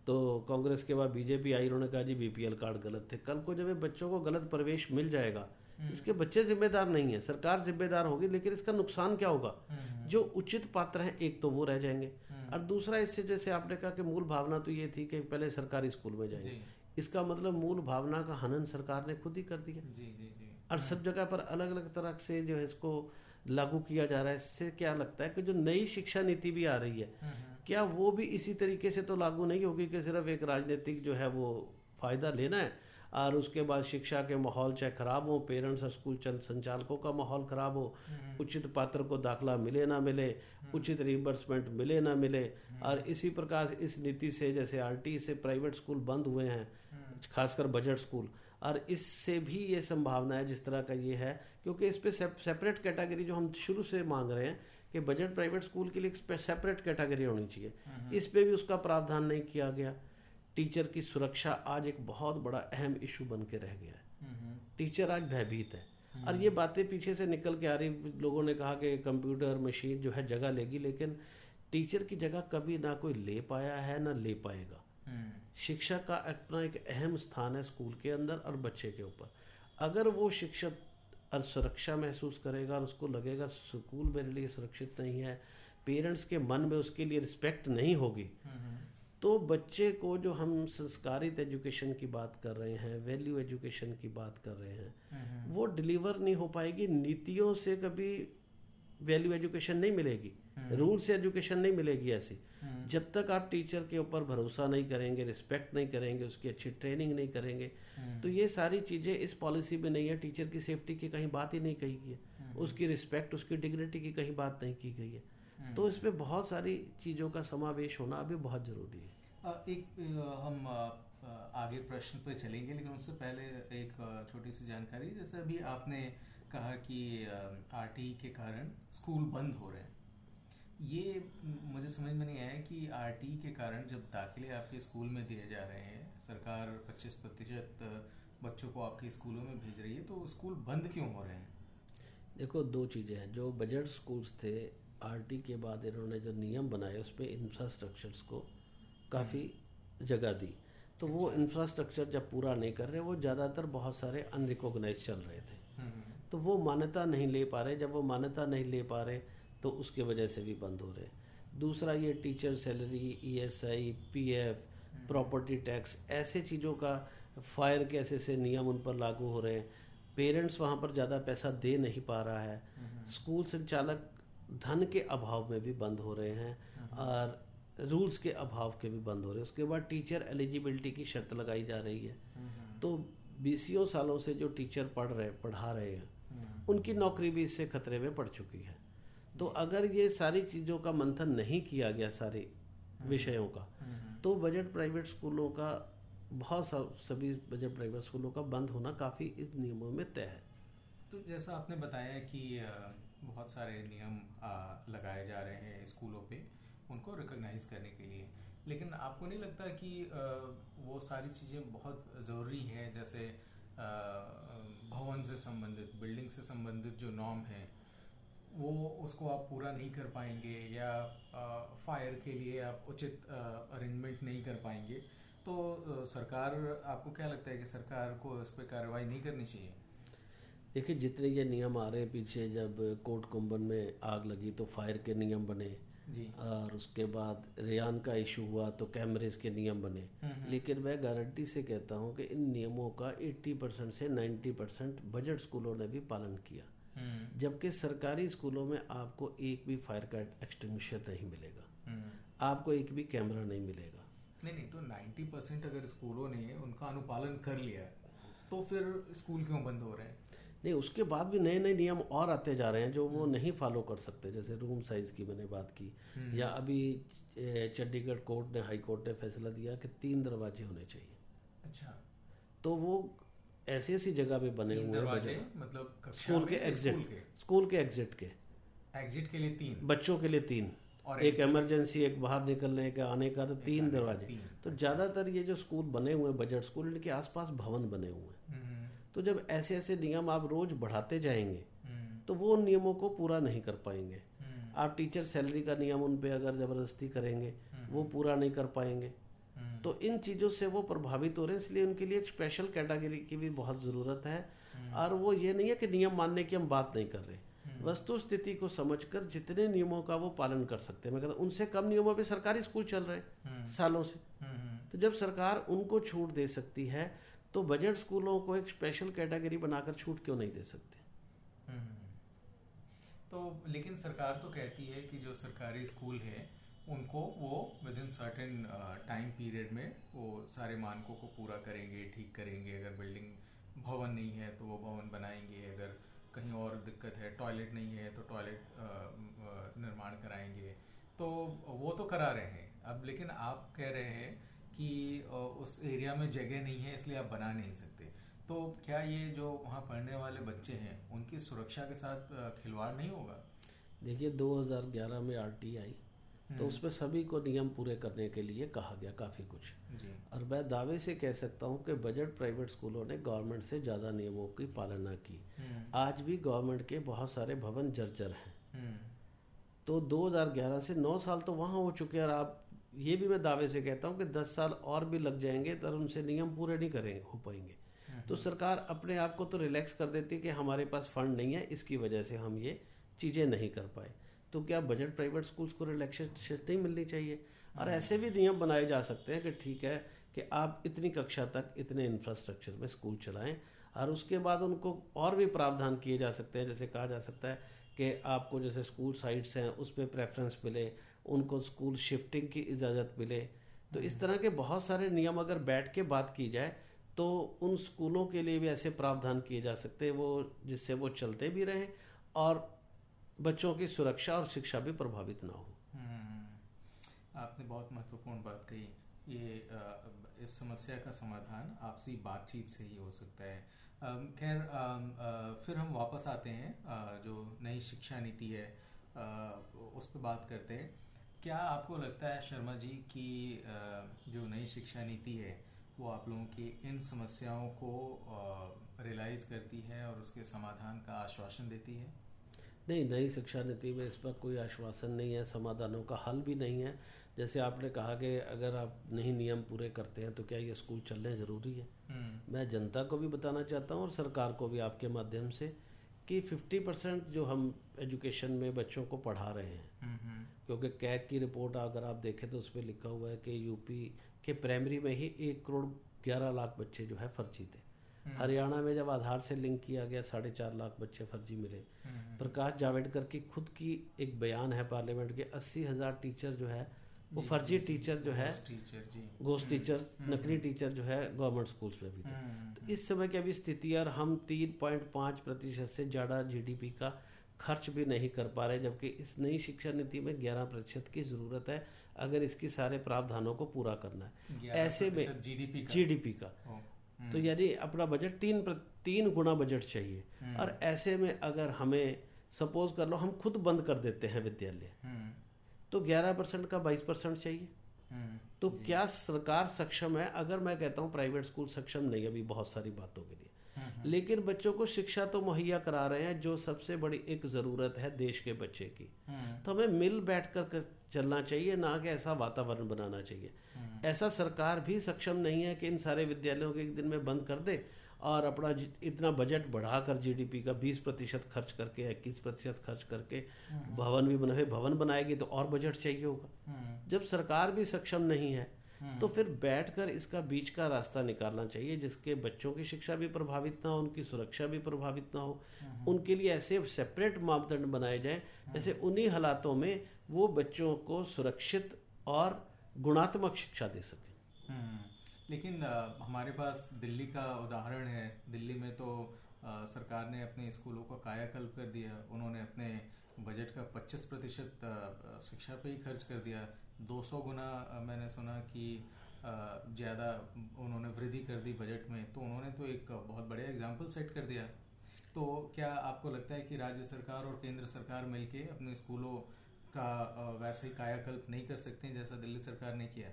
तो कांग्रेस के बाद बीजेपी आई उन्होंने कहा जी बीपीएल कार्ड गलत थे कल को जब बच्चों को गलत प्रवेश मिल जाएगा हम्म। इसके बच्चे जिम्मेदार नहीं है सरकार जिम्मेदार होगी लेकिन इसका नुकसान क्या होगा हम्म। जो उचित पात्र हैं एक तो वो रह जाएँगे हम्म। और दूसरा इससे जैसे आपने कहा कि मूल भावना तो ये थी कि पहले सरकारी स्कूल में जाएँगे इसका मतलब मूल भावना का हनन सरकार ने खुद ही कर दिया जी, जी, जी। और सब जगह पर अलग अलग तरह से जो है इसको लागू किया जा रहा है इससे क्या लगता है कि जो नई शिक्षा नीति भी आ रही है क्या वो भी इसी तरीके से तो लागू नहीं होगी कि सिर्फ़ एक राजनीतिक जो है वो फ़ायदा लेना है और उसके बाद शिक्षा के माहौल चाहे खराब हो पेरेंट्स और स्कूल चंद संचालकों का माहौल खराब हो हम्म। उचित पात्र को दाखला मिले ना मिले हम्म। उचित रिम्बर्समेंट मिले ना मिले हम्म। और इसी प्रकार इस नीति से जैसे आरटी से प्राइवेट स्कूल बंद हुए हैं खासकर बजट स्कूल और इससे भी ये संभावना है जिस तरह का ये है क्योंकि इस पर सेपरेट कैटेगरी जो हम शुरू से मांग रहे हैं कि बजट प्राइवेट स्कूल के लिए सेपरेट कैटेगरी होनी चाहिए हम्म। इस पर भी उसका प्रावधान नहीं किया गया टीचर की सुरक्षा आज एक बहुत बड़ा अहम इशू बन के रह गया है हम्म। टीचर आज भयभीत है और ये बातें पीछे से निकल के आ रही लोगों ने कहा कि कंप्यूटर मशीन जो है जगह लेगी लेकिन टीचर की जगह कभी ना कोई ले पाया है ना ले पाएगा हम्म। शिक्षा का अपना एक अहम स्थान है स्कूल के अंदर और बच्चे के ऊपर। अगर वो शिक्षक और सुरक्षा महसूस करेगा और उसको लगेगा स्कूल मेरे लिए सुरक्षित नहीं है पेरेंट्स के मन में उसके लिए रिस्पेक्ट नहीं होगी तो बच्चे को जो हम संस्कारित एजुकेशन की बात कर रहे हैं वैल्यू एजुकेशन की बात कर रहे हैं वो डिलीवर नहीं हो पाएगी। नीतियों से कभी वैल्यू एजुकेशन नहीं मिलेगी। Rule hmm. से एजुकेशन नहीं मिलेगी ऐसी। हम्म। जब तक आप टीचर के ऊपर भरोसा नहीं करेंगे रिस्पेक्ट नहीं करेंगे उसकी अच्छी ट्रेनिंग नहीं करेंगे हम्म। तो ये सारी चीज़ें इस पॉलिसी में नहीं है। टीचर की सेफ्टी की कहीं बात ही नहीं कही गई है। उसकी रिस्पेक्ट उसकी डिग्निटी की कहीं बात नहीं की गई है। तो इसमें बहुत सारी चीज़ों का समावेश होना अभी बहुत ज़रूरी है। एक हम आगे प्रश्न पे चलेंगे लेकिन उससे पहले एक छोटी सी जानकारी। जैसे अभी आपने कहा कि आरटी के कारण स्कूल बंद हो रहे हैं। ये मुझे समझ में नहीं आया कि आरटी के कारण जब दाखिले आपके स्कूल में दिए जा रहे हैं सरकार 25 प्रतिशत बच्चों को आपके स्कूलों में भेज रही है तो स्कूल बंद क्यों हो रहे हैं? देखो दो चीज़ें हैं। जो बजट स्कूल्स थे आरटी के बाद इन्होंने जो नियम बनाए उस पर इंफ्रास्ट्रक्चर्स को काफ़ी जगह दी। तो वो इंफ्रास्ट्रक्चर अच्छा। जब पूरा नहीं कर रहे वो ज़्यादातर बहुत सारे अनरिकोगनाइज चल रहे थे। हम्म, हम्म। तो वो मान्यता नहीं ले पा रहे। जब वो मान्यता नहीं ले पा रहे तो उसके वजह से भी बंद हो रहे दूसरा ये teacher salary ESI PF property tax ऐसे चीज़ों का फायर के ऐसे ऐसे नियम उन पर लागू हो रहे हैं? पेरेंट्स वहाँ पर ज़्यादा पैसा दे नहीं पा रहा है। स्कूल संचालक धन के अभाव में भी बंद हो रहे हैं और रूल्स के अभाव के भी बंद हो रहे हैं। उसके बाद टीचर एलिजिबिलिटी की शर्त लगाई जा रही है। तो बीसियों सालों से जो टीचर पढ़ रहे पढ़ा रहे हैं उनकी नौकरी भी इससे खतरे में पड़ चुकी है। तो अगर ये सारी चीज़ों का मंथन नहीं किया गया सारे हम्म। विषयों का हम्म। तो बजट प्राइवेट स्कूलों का बहुत सभी बजट प्राइवेट स्कूलों का बंद होना काफ़ी इस नियमों में तय है तो जैसा आपने बताया कि बहुत सारे नियम लगाए जा रहे हैं स्कूलों पे उनको रिकॉग्नाइज करने के लिए लेकिन आपको नहीं लगता कि वो सारी चीज़ें बहुत ज़रूरी हैं जैसे भवन से संबंधित बिल्डिंग से संबंधित जो नॉर्म है वो उसको आप पूरा नहीं कर पाएँगे या फायर के लिए आप उचित अरेंजमेंट नहीं कर पाएँगे। तो सरकार आपको क्या लगता है कि सरकार को इस पर कार्रवाई नहीं करनी चाहिए? देखिए जितने ये नियम आ रहे हैं पीछे जब कोट कुंभन में आग लगी तो फायर के नियम बने। जी। और उसके बाद रेयान का इशू हुआ तो कैमरेज के नियम बने। हम्म, हम्म। लेकिन मैं गारंटी से कहता हूँ कि इन नियमों का 80 परसेंट से 90 परसेंट बजट स्कूलों ने भी पालन किया। जबकि सरकारी स्कूलों में आपको एक भी फायर का एक्सटिंग्विशर नहीं मिलेगा। हम्म। आपको एक भी कैमरा नहीं मिलेगा। नहीं नहीं तो 90 परसेंट अगर स्कूलों ने उनका अनुपालन कर लिया तो फिर स्कूल क्यों बंद हो रहे हैं? नहीं उसके बाद भी नए नए नियम और आते जा रहे हैं जो वो हम्म। नहीं फॉलो कर सकते। जैसे रूम साइज़ की मैंने बात की या अभी चंडीगढ़ कोर्ट ने हाई कोर्ट ने फैसला दिया कि तीन दरवाजे होने चाहिए। अच्छा। तो वो ऐसी ऐसी जगह पे बने हुए हैं मतलब स्कूल के एग्जिट स्कूल के? एग्जिट के एग्जिट के। लिए तीन। बच्चों के लिए तीन। और एक इमरजेंसी एक बाहर निकलने का आने का तो तीन दरवाजे। तो ज़्यादातर ये जो स्कूल बने हुए हैं बजट स्कूल इनके आसपास भवन बने हुए हैं। हम्म। तो जब ऐसे ऐसे नियम आप रोज बढ़ाते जाएँगे हम्म। तो वो उन नियमों को पूरा नहीं कर पाएँगे। हम्म। आप टीचर सैलरी का नियम उन पे अगर ज़बरदस्ती करेंगे वो पूरा नहीं कर पाएँगे। तो इन चीज़ों से वो प्रभावित हो रहे हैं इसलिए उनके लिए एक स्पेशल कैटेगरी की भी बहुत ज़रूरत है। हम्म। और वो ये नहीं है कि नियम मानने की हम बात नहीं कर रहे। हम्म। वस्तु स्थिति को समझकर जितने नियमों का वो पालन कर सकते हैं। मैं कहता उनसे कम नियमों पे सरकारी स्कूल चल रहे हैं सालों से। तो जब सरकार उनको छूट दे सकती है तो बजट स्कूलों को एक स्पेशल कैटेगरी बनाकर छूट क्यों नहीं दे सकते? तो लेकिन सरकार तो कहती है कि जो सरकारी स्कूल है उनको वो within certain time period में वो सारे मानकों को पूरा करेंगे ठीक करेंगे। अगर बिल्डिंग भवन नहीं है तो वो भवन बनाएँगे। अगर कहीं और दिक्कत है टॉयलेट नहीं है तो टॉयलेट uh, निर्माण कराएँगे। तो वो तो करा रहे हैं। अब लेकिन आप कह रहे हैं कि उस एरिया में जगह नहीं है इसलिए आप बना नहीं सकते। तो क्या ये जो वहाँ पढ़ने वाले बच्चे हैं उनकी सुरक्षा के साथ खिलवाड़ नहीं होगा? देखिए 2011 में आरटीआई तो हम्म। उसमें सभी को नियम पूरे करने के लिए कहा गया काफ़ी कुछ। और मैं दावे से कह सकता हूँ कि बजट प्राइवेट स्कूलों ने गवर्नमेंट से ज़्यादा नियमों की पालना की। हम्म। आज भी गवर्नमेंट के बहुत सारे भवन जर्जर हैं। हम्म। तो 2011 से 9 साल तो वहाँ हो चुके हैं और आप ये भी मैं दावे से कहता हूँ कि 10 साल और भी लग जाएँगे तो उनसे नियम पूरे नहीं करेंगे हो पाएँगे। तो सरकार अपने आप को तो रिलैक्स कर देती है कि हमारे पास फंड नहीं है इसकी वजह से हम ये चीज़ें नहीं कर पाए। तो क्या बजट प्राइवेट स्कूल्स को रिलैक्सेशन नहीं मिलनी चाहिए? और ऐसे भी नियम बनाए जा सकते हैं कि ठीक है कि आप इतनी कक्षा तक इतने इंफ्रास्ट्रक्चर में स्कूल चलाएँ और उसके बाद उनको और भी प्रावधान किए जा सकते हैं। जैसे कहा जा सकता है कि आपको जैसे स्कूल साइट्स हैं उस पर प्रेफरेंस मिले उनको स्कूल शिफ्टिंग की इजाज़त मिले। तो इस तरह के बहुत सारे नियम अगर बैठ के बात की जाए तो उन स्कूलों के लिए भी ऐसे प्रावधान किए जा सकते हैं वो जिससे वो चलते भी रहें और बच्चों की सुरक्षा और शिक्षा भी प्रभावित ना हो। हम्म। आपने बहुत महत्वपूर्ण बात कही। ये इस समस्या का समाधान आपसी बातचीत से ही हो सकता है। खैर फिर हम वापस आते हैं जो नई शिक्षा नीति है उस पर बात करते हैं। क्या आपको लगता है शर्मा जी कि जो नई शिक्षा नीति है, वो आप लोगों की इन समस्याओं को रियलाइज़ करती है और उसके समाधान का आश्वासन देती है? नहीं नई शिक्षा नीति में इस पर कोई आश्वासन नहीं है समाधानों का हल भी नहीं है जैसे आपने कहा कि अगर आप नहीं नियम पूरे करते हैं तो क्या ये स्कूल चलने ज़रूरी है हम्म। मैं जनता को भी बताना चाहता हूँ और सरकार को भी आपके माध्यम से कि 50 परसेंट जो हम एजुकेशन में बच्चों को पढ़ा रहे हैं हम्म, हम्म। क्योंकि कैग की रिपोर्ट अगर आप देखें तो उस पर लिखा हुआ है कि यूपी के प्राइमरी में ही एक करोड़ ग्यारह लाख बच्चे जो है फर्जी थे हरियाणा में जब आधार से लिंक किया गया साढ़े चार लाख बच्चे फर्जी मिले। प्रकाश जावड़ेकर की खुद की एक बयान है पार्लियामेंट के अस्सी हज़ार टीचर जो है वो फर्जी टीचर जो है गोस्ट टीचर हम्म, हम्म, नकली टीचर हम्म। जो है गवर्नमेंट स्कूल्स में भी थे। तो इस समय की अभी स्थिति और हम तीन पॉइंट पाँच प्रतिशत से ज़्यादा जीडीपी का खर्च भी नहीं कर पा रहे जबकि इस नई शिक्षा नीति में ग्यारह प्रतिशत की ज़रूरत है अगर इसकी सारे प्रावधानों को पूरा करना है। ऐसे में जीडीपी का, जीडीपी का। तो यानी अपना बजट तीन प्र, तीन गुना बजट चाहिए। और ऐसे में अगर हमें सपोज़ कर लो हम खुद बंद कर देते हैं विद्यालय। तो 11 परसेंट का 22 परसेंट चाहिए। हम्म, तो क्या सरकार सक्षम है? अगर मैं कहता हूँ प्राइवेट स्कूल सक्षम नहीं अभी बहुत सारी बातों के लिए। हम्म, हम्म। लेकिन बच्चों को शिक्षा तो मुहैया करा रहे हैं जो सबसे बड़ी एक ज़रूरत है देश के बच्चे की। तो हमें मिल बैठ कर चलना चाहिए ना कि ऐसा वातावरण बनाना चाहिए ऐसा सरकार भी सक्षम नहीं है कि इन सारे विद्यालयों के एक दिन में बंद कर दे और अपना इतना बजट बढ़ाकर जीडीपी का 20 प्रतिशत खर्च करके इक्कीस प्रतिशत खर्च करके हम्म। भवन भी बनाए भवन बनाएगी तो और बजट चाहिए होगा हम्म। जब सरकार भी सक्षम नहीं है हम्म। तो फिर बैठकर इसका बीच का रास्ता निकालना चाहिए जिसके बच्चों की शिक्षा भी प्रभावित ना हो उनकी सुरक्षा भी प्रभावित ना हो। उनके लिए ऐसे सेपरेट मापदंड बनाए जाए जैसे उन्हीं हालातों में वो बच्चों को सुरक्षित और गुणात्मक शिक्षा दे सके। लेकिन आ, हमारे पास दिल्ली का उदाहरण है। दिल्ली में तो आ, सरकार ने अपने स्कूलों का कायाकल्प कर दिया उन्होंने अपने बजट का 25 प्रतिशत शिक्षा पे ही खर्च कर दिया। 200 गुना मैंने सुना कि ज़्यादा उन्होंने वृद्धि कर दी बजट में। तो उन्होंने तो एक बहुत बढ़िया एग्ज़ाम्पल सेट कर दिया। तो क्या आपको लगता है कि राज्य सरकार और केंद्र सरकार मिलके अपने स्कूलों का वैसे ही कायाकल्प नहीं कर सकते जैसा दिल्ली सरकार ने किया?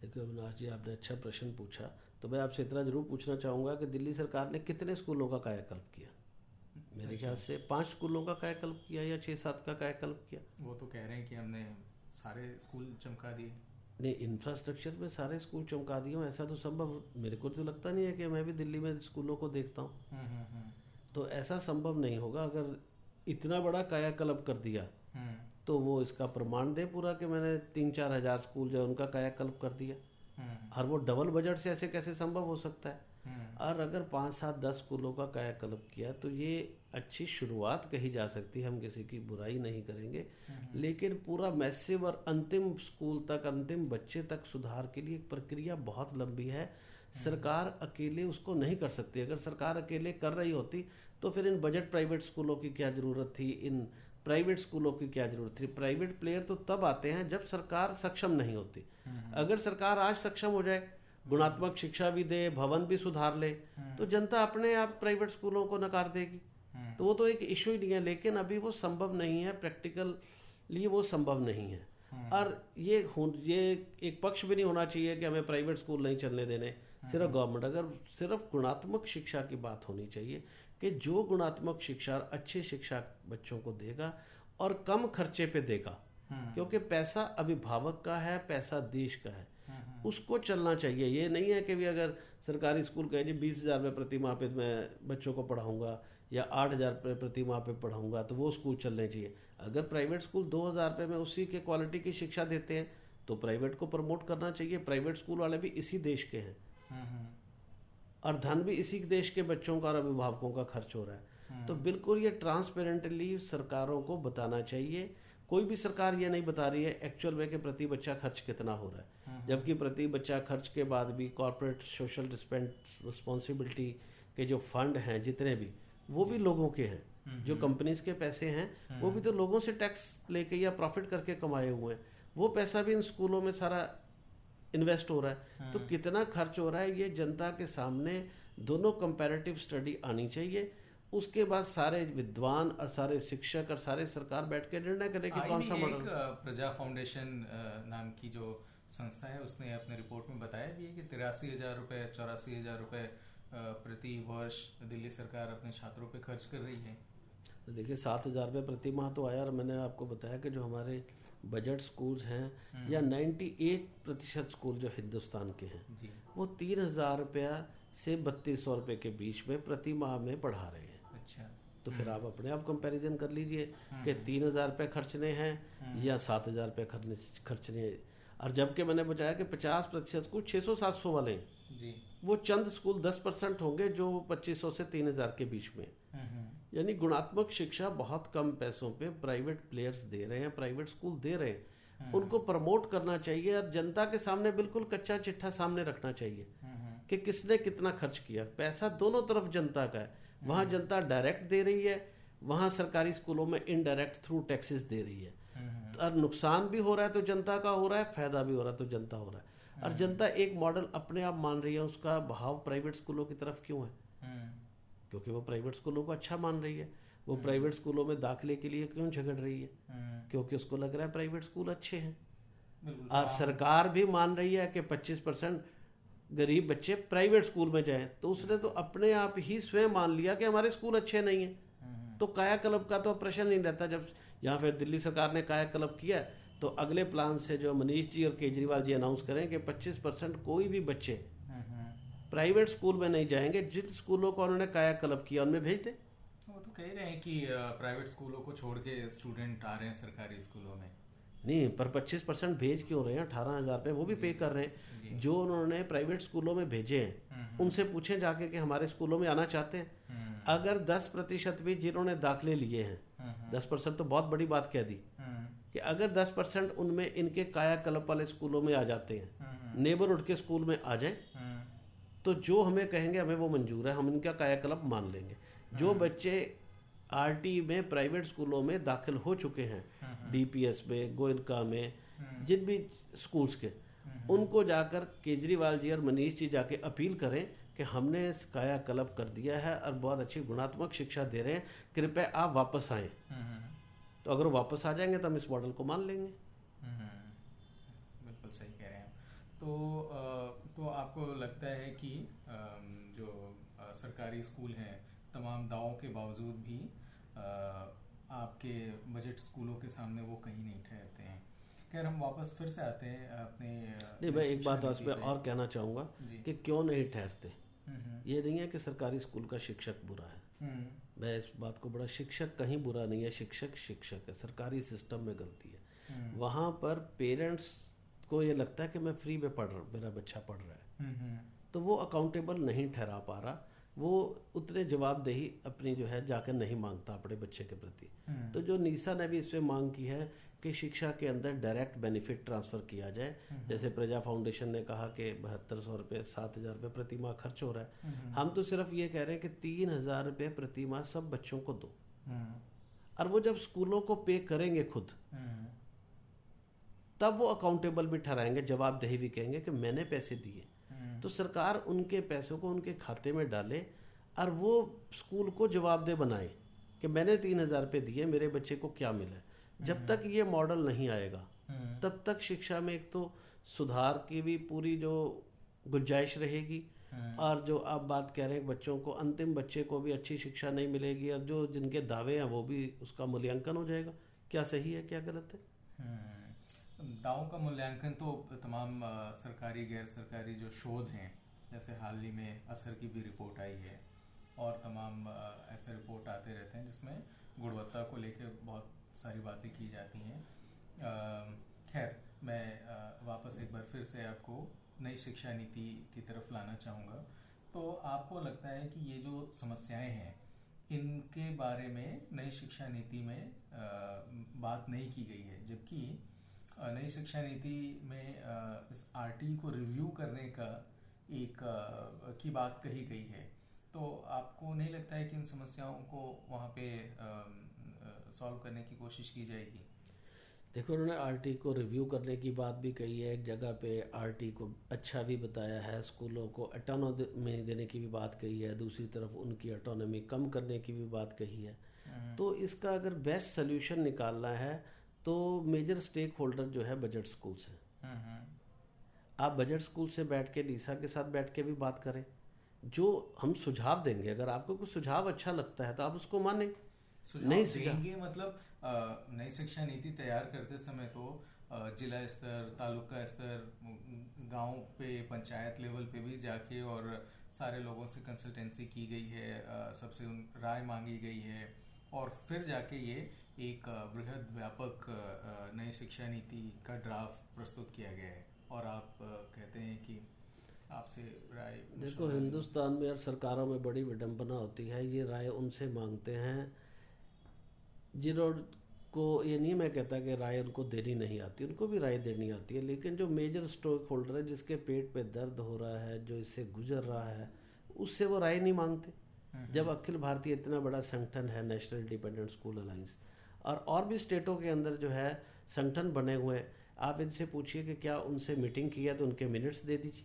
देखिए अविनाश जी, आपने अच्छा प्रश्न पूछा। तो मैं आपसे इतना ज़रूर पूछना चाहूँगा कि दिल्ली सरकार ने कितने स्कूलों का कायाकल्प किया? मेरे ख्याल से पाँच स्कूलों का कायाकल्प किया या छः सात का कायाकल्प किया वो तो कह रहे हैं कि हमने सारे स्कूल चमका दिए नहीं इंफ्रास्ट्रक्चर में सारे स्कूल चमका दिए ऐसा तो संभव मेरे को तो लगता नहीं है कि मैं भी दिल्ली में स्कूलों को देखता हूँ हम्म, हम्म, हम्म। तो ऐसा संभव नहीं होगा अगर इतना बड़ा कायाकल्प कर दिया तो वो इसका प्रमाण दे पूरा कि मैंने तीन चार हज़ार स्कूल जो है उनका कायाकल्प कर दिया। और वो डबल बजट से ऐसे कैसे संभव हो सकता है। और अगर पाँच सात दस स्कूलों का कायाकल्प किया तो ये अच्छी शुरुआत कही जा सकती है। हम किसी की बुराई नहीं करेंगे। हम्म। लेकिन पूरा मैसिव और अंतिम स्कूल तक अंतिम बच्चे तक सुधार के लिए एक प्रक्रिया बहुत लंबी है। सरकार अकेले उसको नहीं कर सकती। अगर सरकार अकेले कर रही होती तो फिर इन बजट प्राइवेट स्कूलों की क्या ज़रूरत थी? इन प्राइवेट स्कूलों की क्या ज़रूरत थी? प्राइवेट प्लेयर तो तब आते हैं जब सरकार सक्षम नहीं होती। हम्म। अगर सरकार आज सक्षम हो जाए गुणात्मक शिक्षा भी दे भवन भी सुधार ले हम्म। तो जनता अपने आप प्राइवेट स्कूलों को नकार देगी हम्म। तो वो तो एक इशू ही नहीं है लेकिन अभी वो संभव नहीं है प्रैक्टिकल लिए वो संभव नहीं है और ये ये एक पक्ष भी नहीं होना चाहिए कि हमें प्राइवेट स्कूल नहीं चलने देने सिर्फ़ गवर्नमेंट अगर सिर्फ़ गुणात्मक शिक्षा की बात होनी चाहिए कि जो गुणात्मक शिक्षा अच्छी शिक्षा बच्चों को देगा और कम खर्चे पे देगा हम्म। क्योंकि पैसा अभिभावक का है पैसा देश का है हम्म, हम्म। उसको चलना चाहिए। ये नहीं है कि भी अगर सरकारी स्कूल कहे जी बीस हज़ार रुपये प्रति माह पे मैं बच्चों को पढ़ाऊँगा या आठ हज़ार रुपये प्रति माह पे पढ़ाऊँगा तो वो स्कूल चलने चाहिए। अगर प्राइवेट स्कूल दो हज़ार रुपये में उसी के क्वालिटी की शिक्षा देते हैं तो प्राइवेट को प्रमोट करना चाहिए। प्राइवेट स्कूल वाले भी इसी देश के हैं। और धन भी इसी देश के बच्चों का और अभिभावकों का खर्च हो रहा है। हम्म। तो बिल्कुल ये ट्रांसपेरेंटली सरकारों को बताना चाहिए कोई भी सरकार ये नहीं बता रही है एक्चुअल में कि प्रति बच्चा खर्च कितना हो रहा है। हम्म। जबकि प्रति बच्चा खर्च के बाद भी कॉरपोरेट सोशल रिस्पॉन्सिबिलिटी के जो फंड हैं जितने भी वो भी लोगों के हैं। हम्म, जो कंपनीज़ के पैसे हैं वो भी तो लोगों से टैक्स लेके या प्रॉफिट करके कमाए हुए हैं। वो पैसा भी इन स्कूलों में सारा इन्वेस्ट हो रहा है। तो कितना खर्च हो रहा है ये जनता के सामने दोनों कंपैरेटिव स्टडी आनी चाहिए। उसके बाद सारे विद्वान और सारे शिक्षक और सारे सरकार बैठ के निर्णय करें कि कौन सा मॉडल प्रजा फाउंडेशन नाम की जो संस्था है उसने अपने रिपोर्ट में बताया भी है कि तिरासी हज़ार रुपये चौरासी हज़ार रुपये प्रति वर्ष दिल्ली सरकार अपने छात्रों पे खर्च कर रही है। तो देखिए सात हज़ार रुपये प्रति माह तो आया और मैंने आपको बताया कि जो हमारे बजट स्कूल्स हैं या 98 प्रतिशत स्कूल जो हिंदुस्तान के हैं वो तीन हज़ार रुपया से बत्तीस सौ रुपये के बीच में प्रति माह में पढ़ा रहे हैं। अच्छा। तो फिर आप अपने आप कंपैरिजन कर लीजिए कि तीन हज़ार रुपये खर्चने हैं या सात हज़ार रुपये खर्चने खर्चने। हैं। और जबकि मैंने बताया कि पचास प्रतिशत स्कूल छः सौ सात सौ वाले जी। वो चंद स्कूल दस परसेंट होंगे जो पच्चीस सौ से तीन हज़ार के बीच में। हम्म, हम्म, यानी गुणात्मक शिक्षा बहुत कम पैसों पे प्राइवेट प्लेयर्स दे रहे हैं प्राइवेट स्कूल दे रहे हैं। उनको प्रमोट करना चाहिए और जनता के सामने बिल्कुल कच्चा चिट्ठा सामने रखना चाहिए हम्म, कि किसने कितना खर्च किया। पैसा दोनों तरफ़ जनता का है। वहाँ जनता डायरेक्ट दे रही है वहाँ सरकारी स्कूलों में इनडायरेक्ट थ्रू टैक्सेस दे रही है। हम्म, और नुकसान भी हो रहा है तो जनता का हो रहा है फ़ायदा भी हो रहा है तो जनता हो रहा है। और जनता एक मॉडल अपने आप मान रही है उसका भाव प्राइवेट स्कूलों की तरफ़ क्यों है? हम्म, क्योंकि वो प्राइवेट स्कूलों को अच्छा मान रही है। वो प्राइवेट स्कूलों में दाखिले के लिए क्यों झगड़ रही है? हम्म, क्योंकि उसको लग रहा है प्राइवेट स्कूल अच्छे हैं। और सरकार भी मान रही है कि 25 परसेंट गरीब बच्चे प्राइवेट स्कूल में जाएँ तो उसने तो अपने आप ही स्वयं मान लिया कि हमारे स्कूल अच्छे नहीं हैं। हम्म, तो कायाकल्प का तो प्रश्न नहीं रहता जब यहाँ फिर दिल्ली सरकार ने कायाकल्प किया तो अगले प्लान से जो मनीष जी और केजरीवाल जी अनाउंस करें कि 25 परसेंट कोई भी बच्चे हम्म, हम्म। प्राइवेट स्कूल में नहीं जाएँगे जिन स्कूलों को उन्होंने काया कायाकल्प किया उनमें भेज दें। वो तो कह रहे हैं कि प्राइवेट स्कूलों को छोड़ के स्टूडेंट आ रहे हैं सरकारी स्कूलों में। नहीं पर 25 परसेंट भेज क्यों रहे हैं? अठारह हज़ार रुपये वो भी पे कर रहे हैं। जो। उन्होंने प्राइवेट स्कूलों में भेजे हैं उनसे पूछें जाके कि हमारे स्कूलों में आना चाहते हैं। हम्म, अगर 10 प्रतिशत भी जिन्होंने दाखिले लिए हैं हम्म, 10 परसेंट तो बहुत बड़ी बात कह दी हम्म, कि अगर 10 परसेंट उनमें इनके कायाकल्प वाले स्कूलों में आ जाते हैं नेबरहुड के स्कूल में आ जाएँ हम्म, तो जो हमें कहेंगे हमें वो मंजूर है हम इनका कायाकल्प मान लेंगे। जो बच्चे आरटी में प्राइवेट स्कूलों में दाखिल हो चुके हैं। डीपीएस में गोयनका में जिन भी स्कूल्स के। उनको जाकर केजरीवाल जी और मनीष जी जाके अपील करें कि हमने इस कायाकल्प कर दिया है और बहुत अच्छी गुणात्मक शिक्षा दे रहे हैं। कृपया आप वापस आएँ। हम्म, तो अगर वापस आ जाएँगे तो हम इस मॉडल को मान लेंगे। हम्म, बिल्कुल सही कह रहे हैं तो तो आपको लगता है कि जो सरकारी स्कूल हैं तमाम दावों के बावजूद भी आपके बजट स्कूलों के सामने वो कहीं नहीं ठहरते हैं। खैर हम वापस फिर से आते हैं अपने नहीं मैं एक बात पे। और कहना चाहूँगा कि क्यों नहीं ठहरते? हम्म, हम्म, ये नहीं है कि सरकारी स्कूल का शिक्षक बुरा है। हम्म, मैं इस बात को बड़ा शिक्षक कहीं बुरा नहीं है शिक्षक शिक्षक है सरकारी सिस्टम में गलती है। वहाँ पर पेरेंट्स को ये लगता है कि मैं फ्री में पढ़ रहा हूँ मेरा बच्चा पढ़ रहा है। तो वो अकाउंटेबल नहीं ठहरा पा रहा। वो उतने जवाबदेही अपनी जो है जाकर नहीं माँगता अपने बच्चे के प्रति। हम्म, तो जो नीसा ने भी इसमें मांग की है कि शिक्षा के अंदर डायरेक्ट बेनिफिट ट्रांसफ़र किया जाए। जैसे प्रजा फाउंडेशन ने कहा कि बहत्तर सौ रुपये सात हज़ार रुपये प्रति माह खर्च हो रहा है। हम्म, हम तो सिर्फ़ ये कह रहे हैं कि तीन हज़ार रुपये प्रति माह सब बच्चों को दो। हम्म, और वो जब स्कूलों को पे करेंगे खुद हम्म, तब वो अकाउंटेबल भी ठहराएँगे जवाबदेही भी कहेंगे कि मैंने पैसे दिए। हम्म, तो सरकार उनके पैसों को उनके खाते में डाले और वो स्कूल को जवाबदेह बनाए कि मैंने तीन हज़ार रुपये दिए मेरे बच्चे को क्या मिला जब तक ये मॉडल नहीं आएगा हम्म, तब तक शिक्षा में एक तो सुधार की भी पूरी जो गुंजाइश रहेगी। हम्म, और जो आप बात कह रहे हैं बच्चों को अंतिम बच्चे को भी अच्छी शिक्षा नहीं मिलेगी और जो जिनके दावे हैं वो भी उसका मूल्यांकन हो जाएगा। क्या सही है क्या गलत है? हम्म, दावों का मूल्यांकन तो तमाम सरकारी, गैर सरकारी जो शोध हैं, जैसे हाल ही में असर की भी रिपोर्ट आई है, और तमाम ऐसे रिपोर्ट आते रहते हैं जिसमें गुणवत्ता को लेकर बहुत सारी बातें की जाती हैं। खैर, मैं वापस एक बार फिर से आपको नई शिक्षा नीति की तरफ़ लाना चाहूँगा। तो आपको लगता है कि ये जो समस्याएँ हैं, इनके बारे में नई शिक्षा नीति में बात नहीं की गई है, जबकि नई शिक्षा नीति में इस आरटी को रिव्यू करने का एक की बात कही गई है। तो आपको नहीं लगता है कि इन समस्याओं को वहाँ पे सॉल्व करने की कोशिश की जाएगी? देखो उन्होंने आरटी को रिव्यू करने की बात भी कही है। एक जगह पे आरटी को अच्छा भी बताया है स्कूलों को अटोनॉमी देने की भी बात कही है। दूसरी तरफ़ उनकी अटोनॉमी कम करने की भी बात कही है। हम्म। तो इसका अगर बेस्ट सोल्यूशन निकालना है तो मेजर स्टेक होल्डर जो है बजट स्कूल से। हम्म। आप बजट स्कूल से बैठ के लीसा के साथ बैठ के भी बात करें। जो हम सुझाव देंगे अगर आपको कुछ सुझाव अच्छा लगता है तो आप उसको माने। नहीं देंगे मतलब नई शिक्षा नीति तैयार करते समय तो जिला स्तर तालुका स्तर गाँव पे पंचायत लेवल पे भी जाके और सारे लोगों से कंसल्टेंसी की गई है सबसे राय मांगी गई है। और फिर जाके ये एक बृहद व्यापक नई शिक्षा नीति का ड्राफ्ट प्रस्तुत किया गया है। और आप कहते हैं कि आपसे राय देखो हिंदुस्तान में और सरकारों में बड़ी विडंबना होती है ये राय उनसे मांगते हैं जिन्होंने ये नहीं मैं कहता कि राय उनको देनी नहीं आती उनको भी राय देनी आती है लेकिन जो मेजर स्टोक होल्डर है जिसके पेट पे दर्द हो रहा है जो इससे गुजर रहा है उससे वो राय नहीं मांगते। हम्म, जब हम्म। अखिल भारतीय इतना बड़ा संगठन है नेशनल इंडिपेंडेंट स्कूल अलायंस और और भी स्टेटों के अंदर जो है संगठन बने हुए आप इनसे पूछिए कि क्या उनसे मीटिंग किया तो उनके मिनट्स दे दीजिए।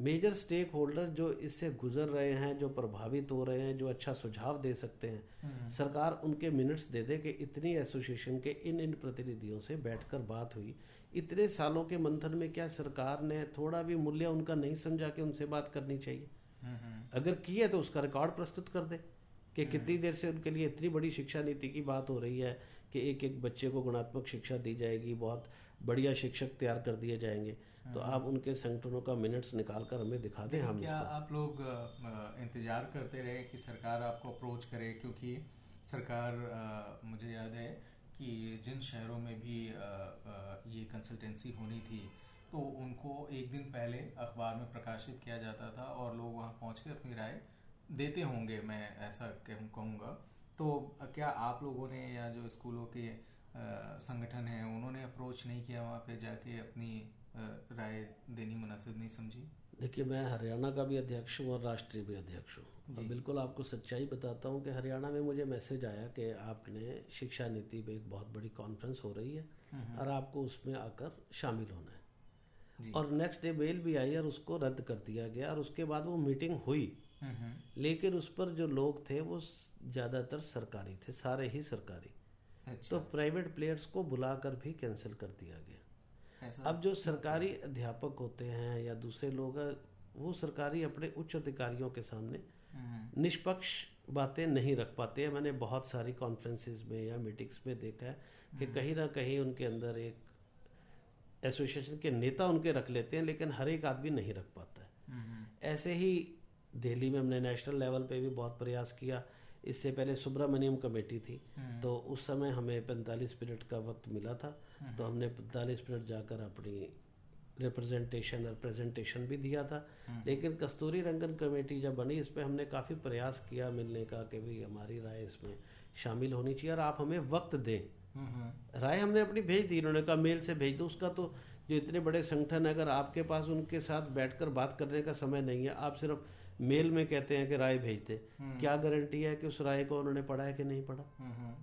मेजर स्टेक होल्डर जो इससे गुजर रहे हैं जो प्रभावित हो रहे हैं जो अच्छा सुझाव दे सकते हैं हम्म। सरकार उनके मिनट्स दे दे कि इतनी एसोसिएशन के इन इन प्रतिनिधियों से बैठकर बात हुई। इतने सालों के मंथन में क्या सरकार ने थोड़ा भी मूल्य उनका नहीं समझा कि उनसे बात करनी चाहिए? हम्म। अगर की है तो उसका रिकॉर्ड प्रस्तुत कर दे। कि हम्म। कितनी देर से उनके लिए इतनी बड़ी शिक्षा नीति की बात हो रही है कि एक एक बच्चे को गुणात्मक शिक्षा दी जाएगी बहुत बढ़िया शिक्षक तैयार कर दिए जाएँगे तो हम्म। आप उनके संगठनों का मिनट्स निकाल कर हमें दिखा दें हम क्या आप लोग इंतज़ार करते रहे कि सरकार आपको अप्रोच करे क्योंकि सरकार मुझे याद है कि जिन शहरों में भी ये कंसल्टेंसी होनी थी तो उनको एक दिन पहले अखबार में प्रकाशित किया जाता था और लोग वहाँ पहुँच के अपनी राय देते होंगे मैं ऐसा कहूँगा। तो क्या आप लोगों ने या जो स्कूलों के संगठन हैं उन्होंने अप्रोच नहीं किया वहाँ पे जाके अपनी राय देनी मुनासिब नहीं समझी? देखिए मैं हरियाणा का भी अध्यक्ष हूँ और राष्ट्रीय भी अध्यक्ष हूँ। और बिल्कुल आपको सच्चाई बताता हूँ कि हरियाणा में मुझे मैसेज आया कि आपने शिक्षा नीति पे एक बहुत बड़ी कॉन्फ्रेंस हो रही है हम्म, हम्म। और आपको उसमें आकर शामिल होना है। और नेक्स्ट डे मेल भी आई और उसको रद्द कर दिया गया और उसके बाद वो मीटिंग हुई। लेकिन उस पर जो लोग थे वो ज़्यादातर सरकारी थे सारे ही सरकारी अच्छा। तो प्राइवेट प्लेयर्स को बुलाकर भी कैंसिल कर दिया गया अब जो सरकारी अध्यापक होते हैं या दूसरे लोग वो सरकारी अपने उच्च अधिकारियों के सामने हम्म। निष्पक्ष बातें नहीं रख पाते हैं मैंने बहुत सारी कॉन्फ्रेंसिस में या मीटिंग्स में देखा है कि हम्म। कहीं ना कहीं उनके अंदर एक एसोसिएशन के नेता उनके रख लेते हैं लेकिन हर एक आदमी नहीं रख पाता है हम्म। ऐसे ही दिल्ली में हमने नेशनल लेवल पे भी बहुत प्रयास किया। इससे पहले सुब्रमण्यम कमेटी थी। हम्म। तो उस समय हमें 45 मिनट का वक्त मिला था। हम्म। तो हमने 45 मिनट जाकर अपनी रिप्रेजेंटेशन और प्रेजेंटेशन भी दिया था। हम्म। लेकिन कस्तूरी रंगन कमेटी जब बनी इस पर हमने काफ़ी प्रयास किया मिलने का कि भाई हमारी राय इसमें शामिल होनी चाहिए और आप हमें वक्त दें। राय हमने अपनी भेज दी उन्होंने कहा मेल से भेज दो। उसका तो जो इतने बड़े संगठन है अगर आपके पास उनके साथ बैठकर बात करने का समय नहीं है आप सिर्फ़ मेल में कहते हैं कि राय भेजते हम्म। क्या गारंटी है कि उस राय को उन्होंने पढ़ा है कि नहीं पढ़ा? हम्म, हम्म।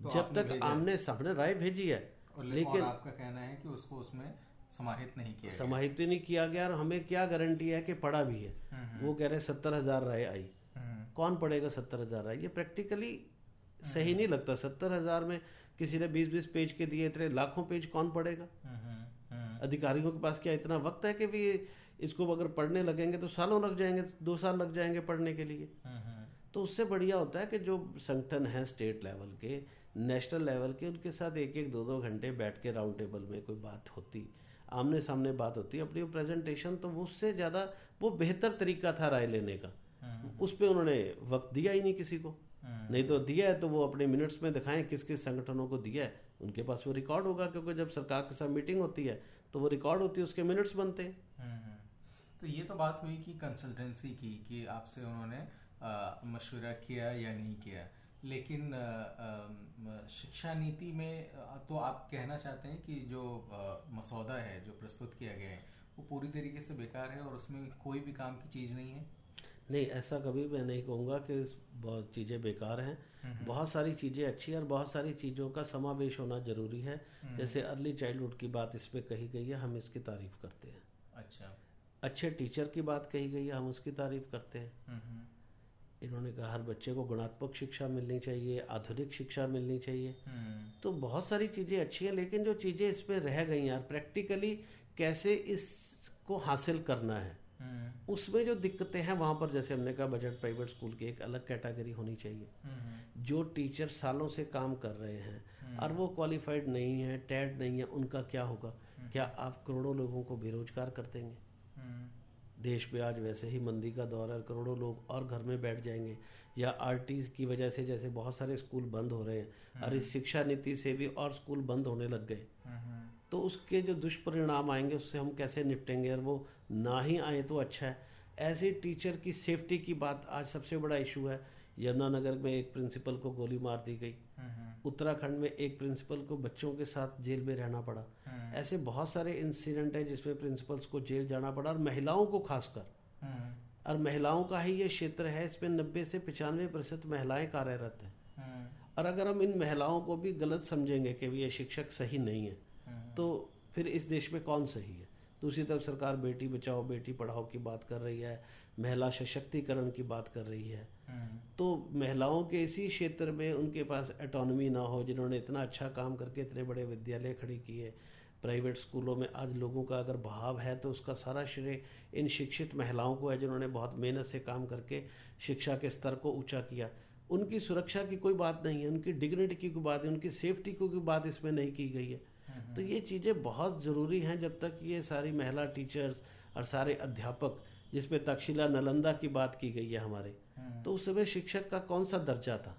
तो जब तक आमने सामने राय भेजी है लेकिन आपका कहना है कि उसको उसमें समाहित नहीं किया समाहित नहीं किया गया और हमें क्या गारंटी है कि पढ़ा भी है? वो कह रहे सत्तर हज़ार राय आई। कौन पढ़ेगा सत्तर हज़ार राय? ये प्रैक्टिकली सही नहीं लगता। सत्तर हज़ार में किसी ने बीस बीस पेज के दिए इतने लाखों पेज कौन पढ़ेगा? अधिकारियों के पास क्या इतना वक्त है कि भी इसको अगर पढ़ने लगेंगे तो सालों लग जाएँगे दो साल लग जाएँगे पढ़ने के लिए। हम्म, हम्म। तो उससे बढ़िया होता है कि जो संगठन है स्टेट लेवल के नेशनल लेवल के उनके साथ एक एक दो दो घंटे बैठ के राउंड टेबल में कोई बात होती आमने सामने बात होती अपनी प्रेजेंटेशन तो वो उससे ज़्यादा वो बेहतर तरीका था राय लेने का। हम्म, उस पर उन्होंने वक्त दिया ही नहीं किसी को। नहीं तो दिया है तो वो अपने मिनट्स में दिखाएँ किस किस संगठनों को दिया है। उनके पास वो रिकॉर्ड होगा क्योंकि जब सरकार के साथ मीटिंग होती है तो वो रिकॉर्ड होती है उसके मिनट्स बनते हैं। तो ये तो बात हुई कि कंसल्टेंसी की कि आपसे उन्होंने मशवरा किया या नहीं किया। लेकिन आ, आ, शिक्षा नीति में तो आप कहना चाहते हैं कि जो मसौदा है जो प्रस्तुत किया गया है वो पूरी तरीके से बेकार है और उसमें कोई भी काम की चीज़ नहीं है? नहीं ऐसा कभी मैं नहीं कहूँगा कि बहुत चीज़ें बेकार हैं। बहुत सारी चीज़ें अच्छी हैं और बहुत सारी चीज़ों का समावेश होना ज़रूरी है। जैसे अर्ली चाइल्डहुड की बात इस पर कही गई है हम इसकी तारीफ़ करते हैं। अच्छा। अच्छे टीचर की बात कही गई है हम उसकी तारीफ़ करते हैं। हम्म, इन्होंने कहा हर बच्चे को गुणात्मक शिक्षा मिलनी चाहिए आधुनिक शिक्षा मिलनी चाहिए। हम्म, तो बहुत सारी चीज़ें अच्छी हैं लेकिन जो चीज़ें इसमें रह गई यार प्रैक्टिकली कैसे इसको हासिल करना है हम्म, उसमें जो दिक्कतें हैं वहाँ पर जैसे हमने कहा बजट प्राइवेट स्कूल की एक अलग कैटेगरी होनी चाहिए। हम्म, जो टीचर सालों से काम कर रहे हैं और वो क्वालिफाइड नहीं है टेड नहीं है उनका क्या होगा? क्या आप करोड़ों लोगों को बेरोजगार कर देंगे? हम्म, देश में आज वैसे ही मंदी का दौर है करोड़ों लोग और घर में बैठ जाएँगे या आरटीज की वजह से जैसे बहुत सारे स्कूल बंद हो रहे हैं और इस शिक्षा नीति से भी और स्कूल बंद होने लग गए। हम्म, तो उसके जो दुष्परिणाम आएँगे उससे हम कैसे निपटेंगे और वो ना ही आए तो अच्छा है। ऐसे टीचर की सेफ्टी की बात आज सबसे बड़ा इशू है। यमुनानगर में एक प्रिंसिपल को गोली मार दी गई। हम्म, उत्तराखंड में एक प्रिंसिपल को बच्चों के साथ जेल में रहना पड़ा। हम्म, ऐसे बहुत सारे इंसिडेंट हैं जिसमें प्रिंसिपल्स को जेल जाना पड़ा और महिलाओं को खासकर। हम्म, और महिलाओं का ही ये क्षेत्र है इसमें नब्बे से पचानवे प्रतिशत महिलाएँ कार्यरत हैं। हम्म, और अगर हम इन महिलाओं को भी गलत समझेंगे कि ये शिक्षक सही नहीं है तो फिर इस देश में कौन सही है? दूसरी तरफ़ सरकार बेटी बचाओ बेटी पढ़ाओ की बात कर रही है महिला सशक्तिकरण की बात कर रही है। हम्म, तो महिलाओं के इसी क्षेत्र में उनके पास एटोनमी ना हो जिन्होंने इतना अच्छा काम करके इतने बड़े विद्यालय खड़े किए प्राइवेट स्कूलों में आज लोगों का अगर भाव है तो उसका सारा श्रेय इन शिक्षित महिलाओं को है जिन्होंने बहुत मेहनत से काम करके शिक्षा के स्तर को ऊँचा किया। उनकी सुरक्षा की कोई बात नहीं है उनकी डिग्निटी की कोई बात है उनकी सेफ्टी की कोई बात इसमें नहीं की गई है। तो ये चीज़ें बहुत ज़रूरी हैं जब तक ये सारी महिला टीचर्स और सारे अध्यापक जिसमें तक्षशिला नालंदा की बात की गई है हमारे तो उस समय शिक्षक का कौन सा दर्जा था?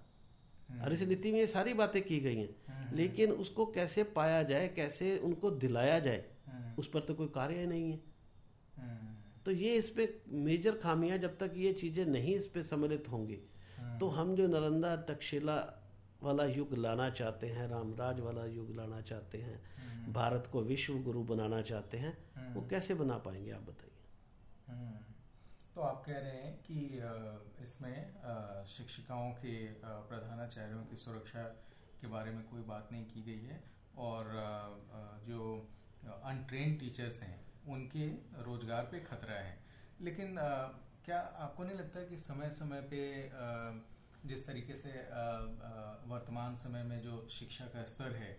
और इस नीति में ये सारी बातें की गई हैं। लेकिन उसको कैसे पाया जाए कैसे उनको दिलाया जाए हम्म, उस पर तो कोई कार्य नहीं है। हम्म, तो ये इस पे मेजर खामियाँ जब तक ये चीज़ें नहीं इस पे सम्मिलित होंगी तो हम जो नालंदा तक्षशिला वाला युग लाना चाहते हैं रामराज वाला युग लाना चाहते हैं भारत को विश्व गुरु बनाना चाहते हैं वो कैसे बना पाएँगे आप बताइए? हम्म। तो आप कह रहे हैं कि इसमें शिक्षिकाओं के प्रधानाचार्यों की सुरक्षा के बारे में कोई बात नहीं की गई है और जो अनट्रेन टीचर्स हैं, उनके रोज़गार पे खतरा है। लेकिन क्या आपको नहीं लगता कि समय समय पे जिस तरीके से वर्तमान समय में जो शिक्षा का स्तर है,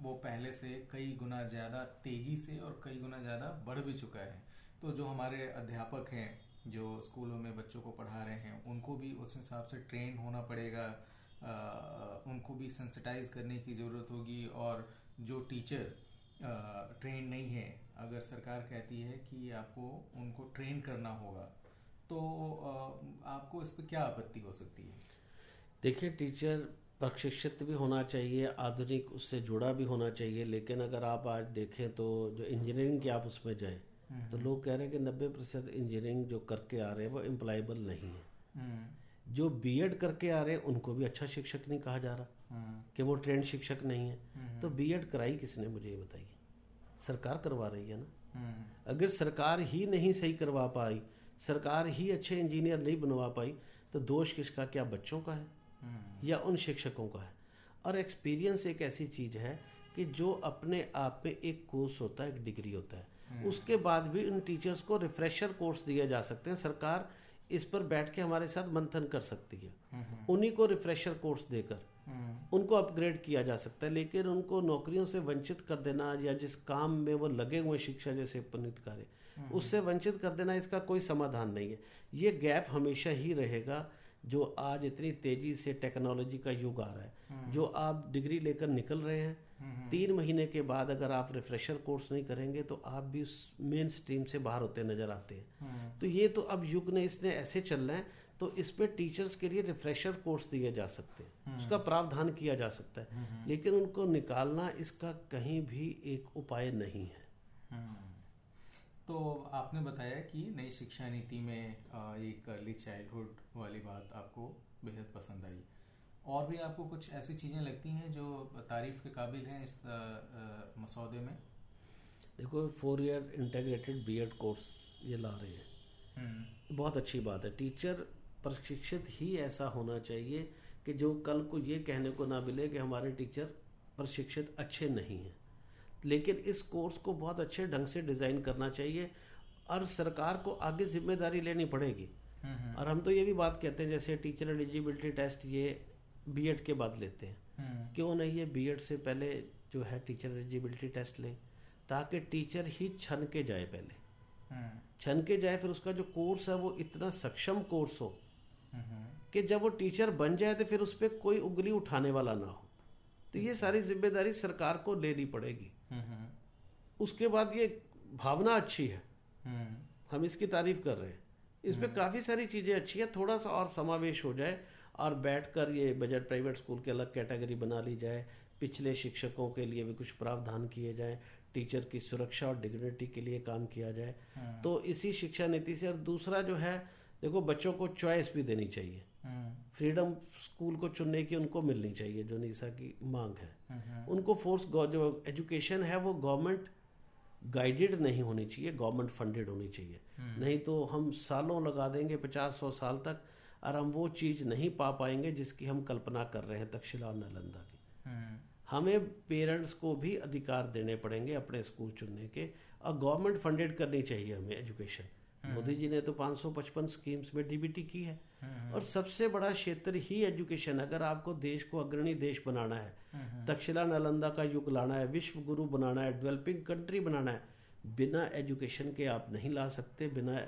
वो पहले से कई गुना ज़्यादा तेज़ी से और कई गुना ज़्यादा बढ़ भी चुका है? तो जो हमारे अध्यापक हैं जो स्कूलों में बच्चों को पढ़ा रहे हैं उनको भी उस हिसाब से ट्रेन होना पड़ेगा। अ, उनको भी सेंसिटाइज करने की ज़रूरत होगी और जो टीचर ट्रेन नहीं है अगर सरकार कहती है कि आपको उनको ट्रेन करना होगा तो अ, आपको इस पर क्या आपत्ति हो सकती है? देखिए टीचर प्रशिक्षित भी होना चाहिए आधुनिक उससे जुड़ा भी होना चाहिए लेकिन अगर आप आज देखें तो जो इंजीनियरिंग की आप उसमें जाएँ तो लोग कह रहे हैं कि नब्बे प्रतिशत इंजीनियरिंग जो करके आ रहे हैं वो एम्प्लॉयबल नहीं है। हम्म, जो बीएड करके आ रहे हैं उनको भी अच्छा शिक्षक नहीं कहा जा रहा। हम्म, कि वो ट्रेंड शिक्षक नहीं है। तो बीएड कराई किसने मुझे ये बताइए। सरकार करवा रही है ना? हम्म, अगर सरकार ही नहीं सही करवा पाई सरकार ही अच्छे इंजीनियर नहीं बनवा पाई तो दोष किसका? क्या बच्चों का है? हम्म, या उन शिक्षकों का है? और एक्सपीरियंस एक ऐसी चीज़ है कि जो अपने आप में एक कोर्स होता है एक डिग्री होता है। उसके बाद भी उन टीचर्स को रिफ्रेशर कोर्स दिए जा सकते हैं। सरकार इस पर बैठ के हमारे साथ मंथन कर सकती है। उन्हीं को रिफ्रेशर कोर्स देकर हम्म, उनको अपग्रेड किया जा सकता है लेकिन उनको नौकरियों से वंचित कर देना या जिस काम में वो लगे हुए शिक्षा जैसे पुनित कार्य उससे वंचित कर देना इसका कोई समाधान नहीं है। ये गैप हमेशा ही रहेगा जो आज इतनी तेज़ी से टेक्नोलॉजी का युग आ रहा है। जो आप डिग्री लेकर निकल रहे हैं तीन महीने के बाद अगर आप रिफ्रेशर कोर्स नहीं करेंगे तो आप भी उस मेन स्ट्रीम से बाहर होते नज़र आते हैं। तो ये तो अब युग ने इसने ऐसे चलना है तो इस पे टीचर्स के लिए रिफ्रेशर कोर्स दिए जा सकते हैं। उसका प्रावधान किया जा सकता है। लेकिन उनको निकालना इसका कहीं भी एक उपाय नहीं है। हम्म। तो आपने बताया कि नई शिक्षा नीति में एक अर्ली चाइल्डहुड वाली बात आपको बेहद पसंद आई। और भी आपको कुछ ऐसी चीज़ें लगती हैं जो तारीफ़ के काबिल हैं इस मसौदे में? देखो four year integrated BEd course ये ला रहे हैं। हम्म, बहुत अच्छी बात है। टीचर प्रशिक्षित ही ऐसा होना चाहिए कि जो कल को ये कहने को ना मिले कि हमारे टीचर प्रशिक्षित अच्छे नहीं हैं। लेकिन इस कोर्स को बहुत अच्छे ढंग से डिज़ाइन करना चाहिए और सरकार को आगे ज़िम्मेदारी लेनी पड़ेगी। हम्म, और हम तो ये भी बात कहते हैं जैसे टीचर एलिजिबिलिटी टेस्ट ये बीएड के बाद लेते हैं। हम्म, क्यों नहीं ये बीएड से पहले जो है टीचर एलिजिबिलिटी टेस्ट लें ताकि टीचर ही छन के जाए पहले। हम्म, छन के जाए फिर उसका जो कोर्स है वो इतना सक्षम कोर्स हो हम्म, कि जब वो टीचर बन जाए तो फिर उस पर कोई उंगली उठाने वाला ना हो। तो ये सारी ज़िम्मेदारी सरकार को लेनी पड़ेगी। उसके बाद ये भावना अच्छी है। हम इसकी तारीफ़ कर रहे हैं। इसमें काफ़ी सारी चीज़ें अच्छी है थोड़ा सा और समावेश हो जाए और बैठकर ये बजट प्राइवेट स्कूल के अलग कैटेगरी बना ली जाए पिछले शिक्षकों के लिए भी कुछ प्रावधान किए जाए टीचर की सुरक्षा और डिग्निटी के लिए काम किया जाए। हम्म, तो इसी शिक्षा नीति से और दूसरा जो है देखो बच्चों को चॉइस भी देनी चाहिए। हम्म, फ्रीडम स्कूल को चुनने की उनको मिलनी चाहिए जो निशा की मांग है। हम्म, उनको फोर्स जो एजुकेशन है वो गवर्नमेंट गाइडेड नहीं होनी चाहिए गवर्नमेंट फंडेड होनी चाहिए। नहीं तो हम सालों लगा देंगे पचास सौ साल तक और हम वो चीज़ नहीं पा पाएँगे जिसकी हम कल्पना कर रहे हैं तक्षशिला और नालंदा की। हम्म, हमें पेरेंट्स को भी अधिकार देने पड़ेंगे अपने स्कूल चुनने के। और गवर्नमेंट फंडेड करनी चाहिए हमें एजुकेशन। मोदी जी ने तो 555 स्कीम्स में डीबीटी की है। और सबसे बड़ा क्षेत्र ही एजुकेशन अगर आपको देश को अग्रणी देश बनाना है तक्षशिला नालंदा का युग लाना है विश्व गुरु बनाना है डेवलपिंग कंट्री बनाना है बिना एजुकेशन के आप नहीं ला सकते बिना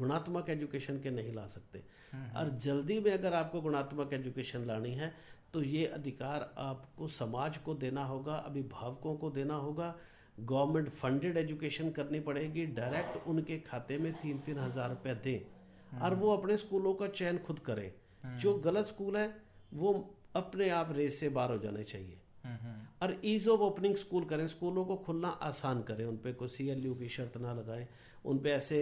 गुणात्मक एजुकेशन के नहीं ला सकते। और जल्दी में अगर आपको गुणात्मक एजुकेशन लानी है तो ये अधिकार आपको समाज को देना होगा अभिभावकों को देना होगा। गवर्नमेंट फंडेड एजुकेशन करनी पड़ेगी डायरेक्ट उनके खाते में तीन तीन हज़ार रुपया दें। और वो अपने स्कूलों का चयन खुद करें। जो गलत स्कूल है वो अपने आप रेस से बाहर हो जाने चाहिए। हम्म, हम्म, और ईज ऑफ़ ओपनिंग स्कूल करें। स्कूलों को खुलना आसान करें। उन पे कोई सी की शर्त ना लगाएँ। उन पे ऐसे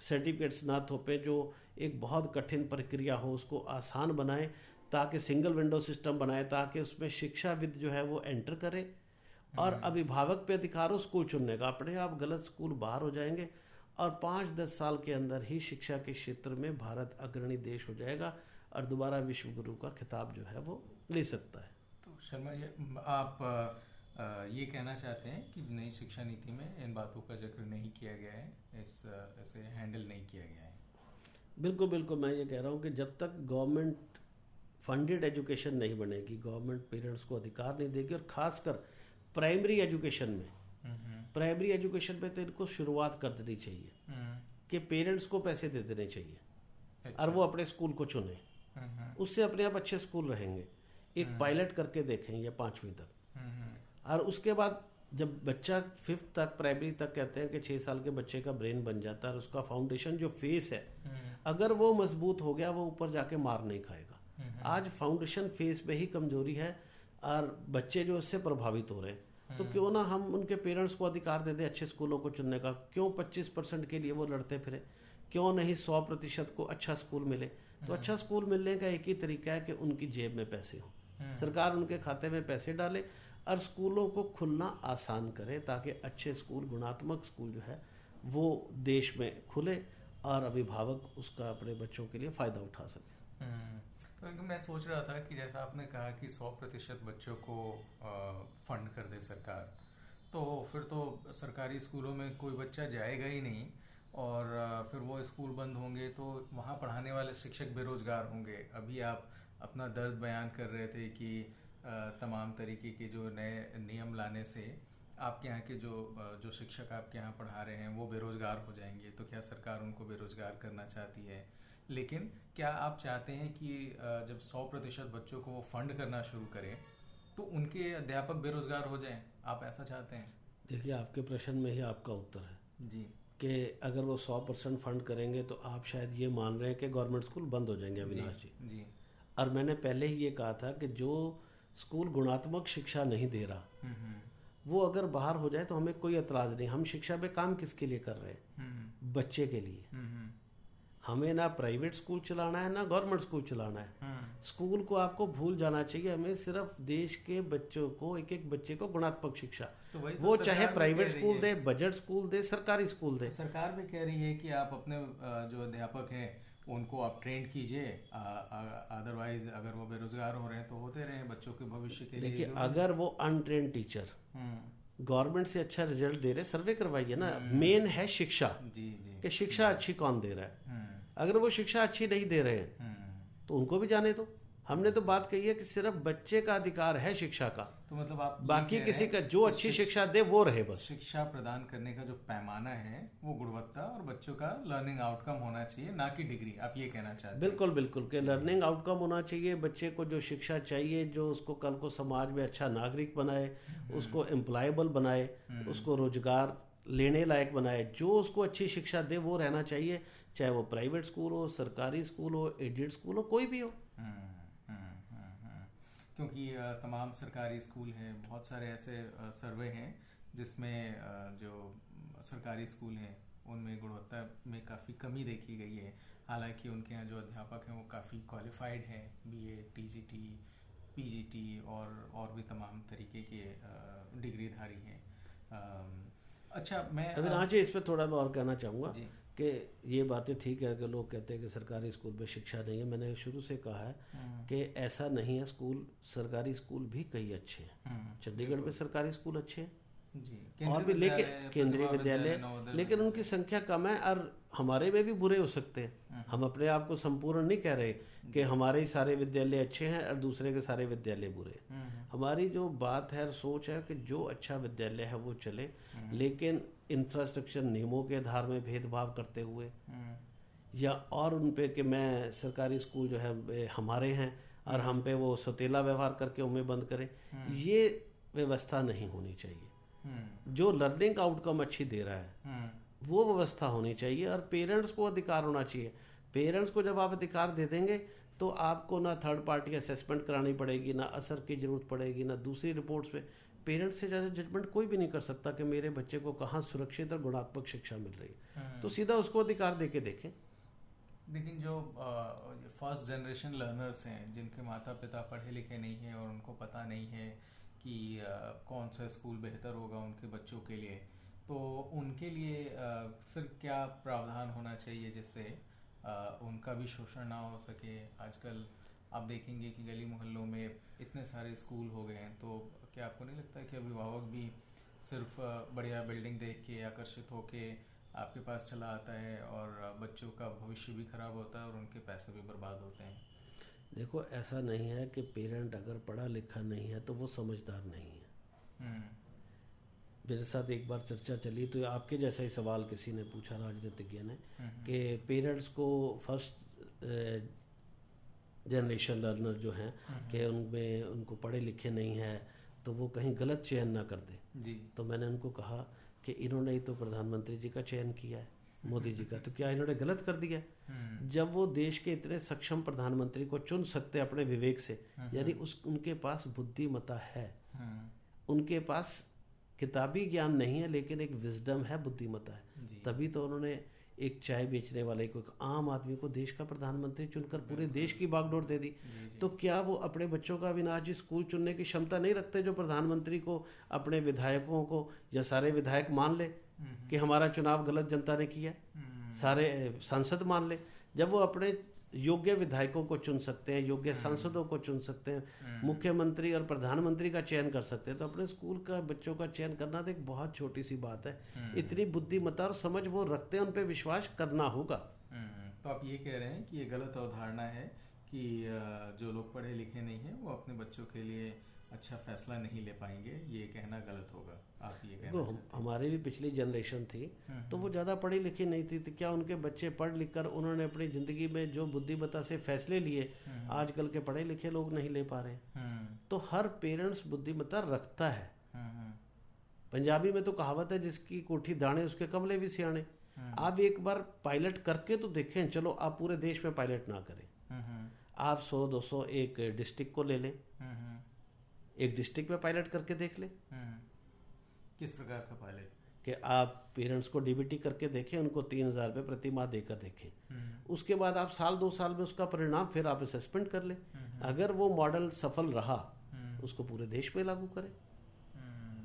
सर्टिफिकेट्स ना थोपें जो एक बहुत कठिन प्रक्रिया हो उसको आसान बनाएँ ताकि सिंगल विंडो सिस्टम बनाए ताकि उसमें शिक्षाविद जो है वो एंटर करे। और अभिभावक पे अधिकार हो स्कूल चुनने का। अपने आप गलत स्कूल बाहर हो जाएँगे और पाँच दस साल के अंदर ही शिक्षा के क्षेत्र में भारत अग्रणी देश हो जाएगा और दोबारा विश्व गुरु का खिताब जो है वो ले सकता है। तो शर्मा ये आप ये कहना चाहते हैं कि नई शिक्षा नीति में इन बातों का ज़िक्र नहीं किया गया है इस इसे हैंडल नहीं किया गया है। बिल्कुल बिल्कुल मैं ये कह रहा हूँ कि जब तक गवर्नमेंट फंडेड एजुकेशन नहीं बनेगी गवर्नमेंट पेरेंट्स को अधिकार नहीं देगी और खासकर प्राइमरी एजुकेशन में हम्म, प्राइमरी एजुकेशन में तो इनको शुरुआत कर देनी चाहिए हम्म, कि पेरेंट्स को पैसे दे देने चाहिए अच्छा, और वो अपने स्कूल को चुने। हम्म, हम्म, उससे अपने आप अच्छे स्कूल रहेंगे। एक पायलट करके देखें ये पाँचवीं तक। हम्म, हम्म, और उसके बाद जब बच्चा फिफ्थ तक प्राइमरी तक कहते हैं कि छः साल के बच्चे का ब्रेन बन जाता है और उसका फाउंडेशन जो फेस है हम्म, अगर वो मज़बूत हो गया वो ऊपर जाके मार नहीं खाएगा। हम्म, आज फाउंडेशन फेस में ही कमज़ोरी है और बच्चे जो इससे प्रभावित हो रहे हैं। तो हम्म। क्यों ना हम उनके पेरेंट्स को अधिकार दे दें अच्छे स्कूलों को चुनने का? क्यों 25 परसेंट के लिए वो लड़ते फिरे? क्यों नहीं सौ प्रतिशत को अच्छा स्कूल मिले। तो अच्छा स्कूल मिलने का एक ही तरीका है कि उनकी जेब में पैसे हों। सरकार उनके खाते में पैसे डाले और स्कूलों को खुलना आसान करे ताकि अच्छे स्कूल गुणात्मक स्कूल जो है वो देश में खुले और अभिभावक उसका अपने बच्चों के लिए फ़ायदा उठा सके। हम्म, तो मैं सोच रहा था कि जैसा आपने कहा कि 100 प्रतिशत बच्चों को फंड कर दे सरकार तो फिर तो सरकारी स्कूलों में कोई बच्चा जाएगा ही नहीं और फिर वो स्कूल बंद होंगे तो वहाँ पढ़ाने वाले शिक्षक बेरोजगार होंगे। अभी आप अपना दर्द बयान कर रहे थे कि तमाम तरीके के जो नए नियम लाने से आपके यहाँ के जो जो शिक्षक आपके यहाँ पढ़ा रहे हैं वो बेरोजगार हो जाएँगे। तो क्या सरकार उनको बेरोजगार करना चाहती है? लेकिन क्या आप चाहते हैं कि जब 100 प्रतिशत बच्चों को वो फंड करना शुरू करें तो उनके अध्यापक बेरोजगार हो जाएँ? आप ऐसा चाहते हैं? देखिए आपके प्रश्न में ही आपका उत्तर है जी। कि अगर वो सौ परसेंट फंड करेंगे तो आप शायद ये मान रहे हैं कि गवर्नमेंट स्कूल बंद हो जाएँगे अविनाश जी। जी। और मैंने पहले ही ये कहा था कि जो स्कूल गुणात्मक शिक्षा नहीं दे रहा। हम्म हम्म। वो अगर बाहर हो जाए तो हमें कोई एतराज़ नहीं। हम शिक्षा पे काम किसके लिए कर रहे हैं? हम्म बच्चे के लिए। हमें ना प्राइवेट स्कूल चलाना है ना गवर्नमेंट स्कूल चलाना है। हम्म स्कूल को आपको भूल जाना चाहिए। हमें सिर्फ़ देश के बच्चों को एक एक बच्चे को गुणात्मक शिक्षा। तो वही तो वो चाहे प्राइवेट स्कूल दे बजट स्कूल दे सरकारी स्कूल दे। सरकार भी कह रही है कि आप अपने जो अध्यापक हैं उनको आप ट्रेंड कीजिए। अदरवाइज़ अगर वो बेरोजगार हो रहे हैं तो होते रहे बच्चों के भविष्य के लिए देखिए अगर वो अनट्रेन टीचर हम्म, गवर्नमेंट से अच्छा रिज़ल्ट दे रहे सर्वे करवाइए ना। मेन है शिक्षा। जी जी। कि शिक्षा अच्छी कौन दे रहा है? हम्म, अगर वो शिक्षा अच्छी नहीं दे रहे हैं हम्म। तो उनको भी जाने दो। हमने तो बात कही है कि सिर्फ़ बच्चे का अधिकार है शिक्षा का। तो मतलब आप बाकी किसी का जो अच्छी शिक्षा दे वो रहे बस। शिक्षा प्रदान करने का जो पैमाना है वो गुणवत्ता और बच्चों का लर्निंग आउटकम होना चाहिए ना कि डिग्री आप ये कहना चाहते हैं? बिल्कुल बिल्कुल कि लर्निंग आउटकम होना चाहिए बच्चे को जो शिक्षा चाहिए जो उसको कल को समाज में अच्छा नागरिक बनाए उसको एम्प्लॉयबल बनाए उसको रोज़गार लेने लायक बनाए जो उसको अच्छी शिक्षा दे वो रहना चाहिए चाहे वो प्राइवेट स्कूल हो सरकारी स्कूल हो एडेड स्कूल हो कोई भी हो हम्म, हम्म, हम्म, हम्म। क्योंकि तमाम सरकारी स्कूल हैं बहुत सारे ऐसे सर्वे हैं जिसमें जो सरकारी स्कूल हैं उनमें गुणवत्ता में काफ़ी कमी देखी गई है। हालाँकि उनके यहाँ जो अध्यापक हैं वो काफ़ी क्वालिफाइड हैं बीए टीजीटी पीजीटी और और भी तमाम तरीके के डिग्रीधारी हैं। अच्छा मैं अभी आज इस पर थोड़ा मैं और कहना चाहूँगा। जी। कि ये बातें ठीक है कि लोग कहते हैं कि सरकारी स्कूल में शिक्षा नहीं है। मैंने शुरू से कहा है हम्म, कि ऐसा नहीं है स्कूल सरकारी स्कूल भी कई अच्छे हैं। हम्म, चंडीगढ़ में सरकारी स्कूल अच्छे हैं। जी। और भी लेकिन केंद्रीय विद्यालय लेकिन उनकी संख्या कम है और हमारे में भी बुरे हो सकते हैं। हम अपने आप को संपूर्ण नहीं कह रहे कि हमारे ही सारे विद्यालय अच्छे हैं और दूसरे के सारे विद्यालय बुरे हम्म, हमारी जो बात है सोच है कि जो अच्छा विद्यालय है वो चले। लेकिन इंफ्रास्ट्रक्चर नियमों के आधार में भेदभाव करते हुए हम्म, या और उन पे कि मैं सरकारी स्कूल जो है हमारे हैं और हम पे वो सतीला व्यवहार करके उन्हें बंद करें ये व्यवस्था नहीं होनी चाहिए। हम्म, जो लर्निंग आउटकम अच्छी दे रहा है हम्म, वो व्यवस्था होनी चाहिए और पेरेंट्स को अधिकार होना चाहिए। पेरेंट्स को जब आप अधिकार दे देंगे तो आपको ना थर्ड पार्टी असेसमेंट करानी पड़ेगी ना असर की ज़रूरत पड़ेगी ना दूसरी रिपोर्ट्स पे पेरेंट्स से ज़्यादा जजमेंट कोई भी नहीं कर सकता कि मेरे बच्चे को कहाँ सुरक्षित और गुणात्मक शिक्षा मिल रही है। हम्म। तो सीधा उसको अधिकार दे के देखें। लेकिन जो फ़र्स्ट जनरेशन लर्नर्स हैं जिनके माता पिता पढ़े लिखे नहीं हैं और उनको पता नहीं है कि अ, कौन सा स्कूल बेहतर होगा उनके बच्चों के लिए तो उनके लिए अ, फिर क्या प्रावधान होना चाहिए जिससे उनका भी शोषण ना हो सके? आजकल आप देखेंगे कि गली मोहल्लों में इतने सारे स्कूल हो गए हैं तो क्या आपको नहीं लगता कि अभिभावक भी सिर्फ़ बढ़िया बिल्डिंग देख के आकर्षित होके आपके पास चला आता है और बच्चों का भविष्य भी खराब होता है और उनके पैसे भी बर्बाद होते हैं? देखो ऐसा नहीं है कि पेरेंट अगर पढ़ा लिखा नहीं है तो वो समझदार नहीं है। हम्म, मेरे साथ एक बार चर्चा चली तो आपके जैसा ही सवाल किसी ने पूछा राजनीतिज्ञ ने हम्म, कि पेरेंट्स को फ़र्स्ट जनरेशन लर्नर जो हैं कि उनमें उनको पढ़े लिखे नहीं है तो वो कहीं गलत चयन ना कर दे। जी। तो मैंने उनको कहा कि इन्होंने ही तो प्रधानमंत्री जी का चयन किया है मोदी जी का। तो क्या इन्होंने गलत कर दिया? हम्म, जब वो देश के इतने सक्षम प्रधानमंत्री को चुन सकते अपने विवेक से यानी उस उनके पास बुद्धिमता है। हम्म, उनके पास किताबी ज्ञान नहीं है लेकिन एक विजडम है बुद्धिमता है। तभी तो उन्होंने एक चाय बेचने वाले को एक आम आदमी को देश का प्रधानमंत्री चुनकर पूरे देश की बागडोर दे दी। तो क्या वो अपने बच्चों का अविनाश जी स्कूल चुनने की क्षमता नहीं रखते जो प्रधानमंत्री को अपने विधायकों को या सारे विधायक मान ले कि हमारा चुनाव गलत जनता ने किया? हम्म, सारे सांसद मान ले। जब वो अपने योग्य विधायकों को चुन सकते हैं योग्य सांसदों को चुन सकते हैं मुख्यमंत्री और प्रधानमंत्री का चयन कर सकते हैं। तो अपने स्कूल का बच्चों का चयन करना तो एक बहुत छोटी सी बात है। इतनी बुद्धिमत्ता और समझ वो रखते हैं उन पर विश्वास करना होगा। हम्म, तो आप ये कह रहे हैं कि ये गलत अवधारणा है कि जो लोग पढ़े लिखे नहीं हैं वो अपने बच्चों के लिए अच्छा फैसला नहीं ले पाएँगे ये कहना गलत होगा। आप ये कहना हम हमारी भी पिछली जनरेशन थी तो वो ज़्यादा पढ़ी लिखी नहीं थी तो क्या उनके बच्चे पढ़ लिख कर उन्होंने अपनी ज़िंदगी में जो बुद्धिमत्ता से फैसले लिए आजकल के पढ़े लिखे लोग नहीं ले पा रहे। हम्म, तो हर पेरेंट्स बुद्धिमत्ता रखता है। हम्म, हम्म, पंजाबी में तो कहावत है जिसकी कोठी दाणे उसके कमले भी सियाने। आप एक बार पायलट करके तो देखें चलो आप पूरे देश में पायलट ना करें। हम्म, हम्म, आप सौ दो सौ एक डिस्ट्रिक्ट को ले लें। हम्म, हम्म, एक डिस्ट्रिक्ट में पायलट करके देख लें। हम्म। किस प्रकार का पायलट? कि आप पेरेंट्स को डीबीटी करके देखें उनको तीन हज़ार रुपये प्रति माह देकर देखें। हम्म, उसके बाद आप साल दो साल में उसका परिणाम फिर आप असेसमेंट कर लें। अगर वो मॉडल सफल रहा हम्म, उसको पूरे देश में लागू करें। हम्म,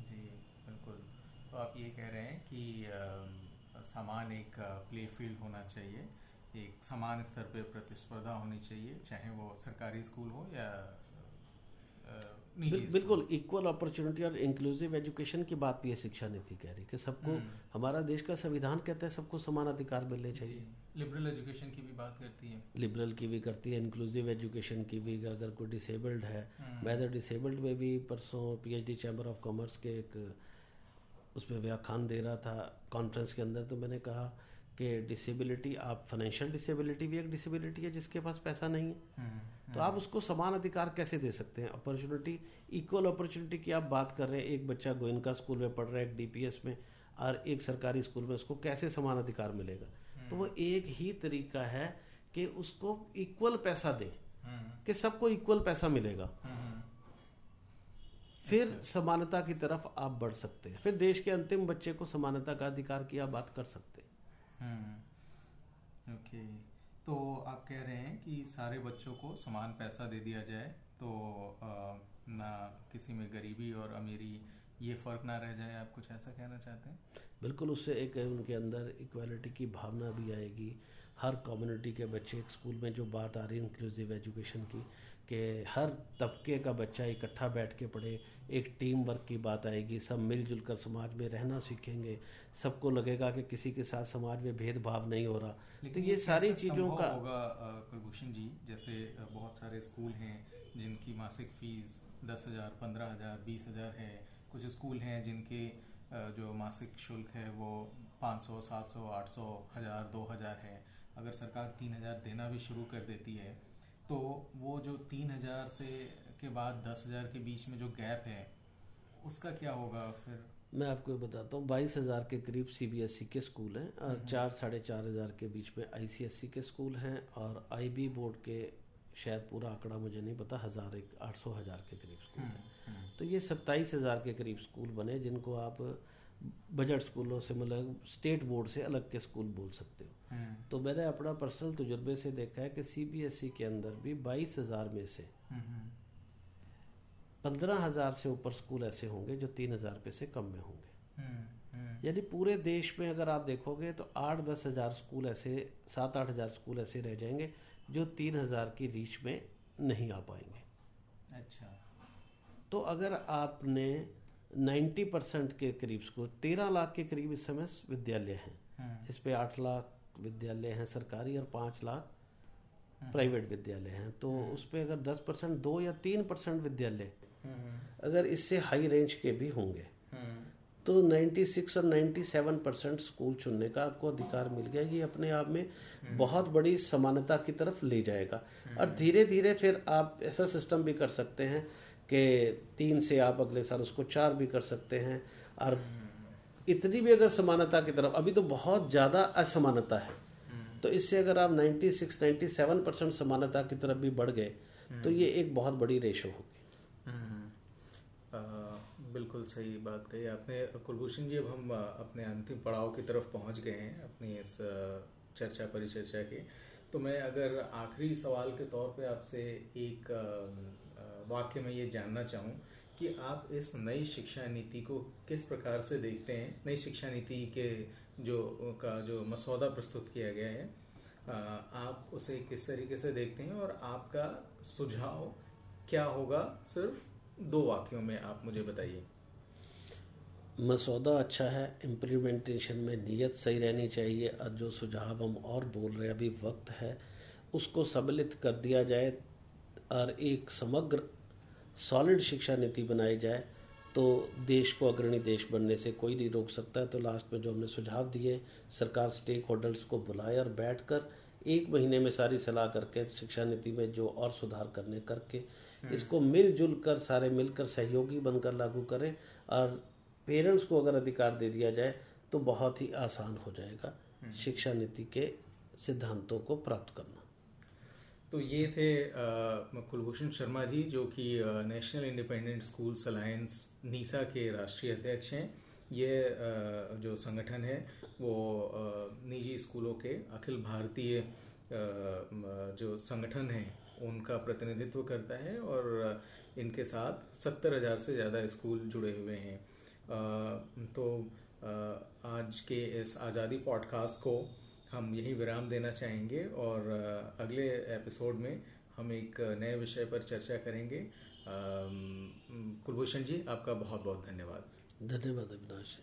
जी बिल्कुल। तो आप ये कह रहे हैं कि समान एक प्ले फ़ील्ड होना चाहिए। एक समान स्तर पर प्रतिस्पर्धा होनी चाहिए चाहे वो सरकारी स्कूल हो या बिल, बिल्कुल इक्वल अपॉर्चुनिटी और इंक्लूसिव एजुकेशन की बात भी ये शिक्षा नीति कह रही है कि सबको हम्म। हमारा देश का संविधान कहता है सबको समान अधिकार मिलने चाहिए लिबरल एजुकेशन की भी बात करती है लिबरल की भी करती है इंक्लूसिव एजुकेशन की भी अगर कोई डिसेबल्ड है हम्म। मैं तो डिसेबल्ड में भी परसों पीएचडी चैम्बर ऑफ़ कॉमर्स के एक उसमें व्याख्यान दे रहा था कॉन्फ्रेंस के अंदर तो मैंने कहा कि डिसेबिलिटी आप फाइनेंशियल डिसेबिलिटी भी एक डिसेबिलिटी है जिसके पास पैसा नहीं है। हम्म, तो आप उसको समान अधिकार कैसे दे सकते हैं? अपॉर्चुनिटी इक्वल अपॉर्चुनिटी की आप बात कर रहे हैं। एक बच्चा गोयनका स्कूल में पढ़ रहा है एक डीपीएस में और एक सरकारी स्कूल में उसको कैसे समान अधिकार मिलेगा? तो वो एक ही तरीका है कि उसको इक्वल पैसा दे हम्म, कि सबको इक्वल पैसा मिलेगा। हम्म, फिर समानता की तरफ़ आप बढ़ सकते हैं। फिर देश के अंतिम बच्चे को समानता का अधिकार की आप बात कर सकते हैं। हम्म, ओके तो आप कह रहे हैं कि सारे बच्चों को समान पैसा दे दिया जाए तो ना किसी में गरीबी और अमीरी ये फ़र्क ना रह जाए आप कुछ ऐसा कहना चाहते हैं? बिल्कुल उससे एक उनके अंदर इक्वालिटी की भावना भी आएगी। हर कम्युनिटी के बच्चे एक स्कूल में जो बात आ रही है इंक्लूसिव एजुकेशन की कि हर तबके का बच्चा इकट्ठा बैठ के पढ़े एक टीम वर्क की बात आएगी सब मिलजुल कर समाज में रहना सीखेंगे। सबको लगेगा कि किसी के साथ समाज में भेदभाव नहीं हो रहा। तो ये सारी चीज़ों का होगा कुलभूषण जी? जैसे बहुत सारे स्कूल हैं जिनकी मासिक फ़ीस दस हज़ार पंद्रह हज़ार बीस हज़ार है। कुछ स्कूल हैं जिनके जो मासिक शुल्क है वो पाँच सौ सात सौ आठ सौ हज़ार दो हज़ार है। अगर सरकार तीन हज़ार देना भी शुरू कर देती है तो वो जो तीन हज़ार से के बाद दस हज़ार के बीच में जो गैप है उसका क्या होगा फिर? मैं आपको ये बताता हूँ बाईस हज़ार के करीब सीबीएसई के स्कूल हैं और चार साढ़े चार हज़ार के बीच में आईसीएसई के स्कूल हैं और आईबी बोर्ड के शायद पूरा आंकड़ा मुझे नहीं पता हज़ार एक आठ सौ हज़ार के करीब स्कूल हैं। तो ये सत्ताईस हज़ार के करीब स्कूल बने जिनको आप बजट स्कूलों से मतलब स्टेट बोर्ड से अलग के स्कूल बोल सकते हो। हम्म, तो मैंने अपना पर्सनल तजुर्बे से देखा है कि सीबीएसई के अंदर भी बाईस हज़ार में से हम्म, हम्म, पंद्रह हज़ार से ऊपर स्कूल ऐसे होंगे जो तीन हज़ार रुपये से कम में होंगे। यानी पूरे देश में अगर आप देखोगे तो आठ दस हज़ार स्कूल ऐसे सात आठ हज़ार स्कूल ऐसे रह जाएँगे जो तीन हज़ार की रीच में नहीं आ पाएँगे। अच्छा। तो अगर आपने 90 परसेंट के करीब स्कूल तेरह लाख के करीब इस समय विद्यालय हैं। हम्म, इस पे आठ लाख विद्यालय हैं सरकारी और पाँच लाख प्राइवेट विद्यालय हैं। तो उस पे अगर दस परसेंट दो या तीन परसेंट विद्यालय हम्म, अगर इससे हाई रेंज के भी होंगे हम्म, तो 96 और 97 परसेंट स्कूल चुनने का आपको अधिकार मिल गया। ये अपने आप में बहुत बड़ी समानता की तरफ़ ले जाएगा। और धीरे धीरे फिर आप ऐसा सिस्टम भी कर सकते हैं कि तीन से आप अगले साल उसको चार भी कर सकते हैं। और इतनी भी अगर समानता की तरफ़ अभी तो बहुत ज़्यादा असमानता है। तो इससे अगर आप 96 97 परसेंट समानता की तरफ़ भी बढ़ गए तो ये एक बहुत बड़ी रेशो होगी। हम्म, बिल्कुल सही बात कही आपने। कुलभूषण जी अब हम अपने अंतिम पड़ाव की तरफ़ पहुँच गए हैं अपनी इस चर्चा परिचर्चा के। तो मैं अगर आखिरी सवाल के तौर पे आपसे एक वाक्य में ये जानना चाहूँ कि आप इस नई शिक्षा नीति को किस प्रकार से देखते हैं? नई शिक्षा नीति के जो, का जो मसौदा प्रस्तुत किया गया है आप उसे किस तरीके से देखते हैं और आपका सुझाव क्या होगा? सिर्फ़ दो वाक्यों में आप मुझे बताइए। मसौदा अच्छा है इम्प्लीमेंटेशन में नीयत सही रहनी चाहिए, और जो सुझाव हम और बोल रहे हैं, अभी वक्त है, उसको सम्मिलित कर दिया जाए, और एक समग्र सॉलिड शिक्षा नीति बनाई जाए तो देश को अग्रणी देश बनने से कोई नहीं रोक सकता। है तो लास्ट में जो हमने सुझाव दिए सरकार स्टेक होल्डर्स को बुलाए और बैठ कर एक महीने में सारी सलाह करके शिक्षा नीति में जो और सुधार करने करके इसको मिलजुल कर सारे मिलकर सहयोगी बनकर लागू करें और पेरेंट्स को अगर अधिकार दे दिया जाए तो बहुत ही आसान हो जाएगा शिक्षा नीति के सिद्धांतों को प्राप्त करना। तो ये थे कुलभूषण शर्मा जी, जो कि National Independent Schools Alliance NISA के राष्ट्रीय अध्यक्ष हैं। ये जो संगठन है, वो निजी स्कूलों के अखिल भारतीय जो संगठन है, उनका प्रतिनिधित्व करता है और इनके साथ सत्तर हज़ार से ज़्यादा स्कूल जुड़े हुए हैं। तो आज के इस आज़ादी पॉडकास्ट को हम यही विराम देना चाहेंगे और अगले एपिसोड में हम एक नए विषय पर चर्चा करेंगे। कुलभूषण जी, आपका बहुत बहुत धन्यवाद। धन्यवाद अविनाश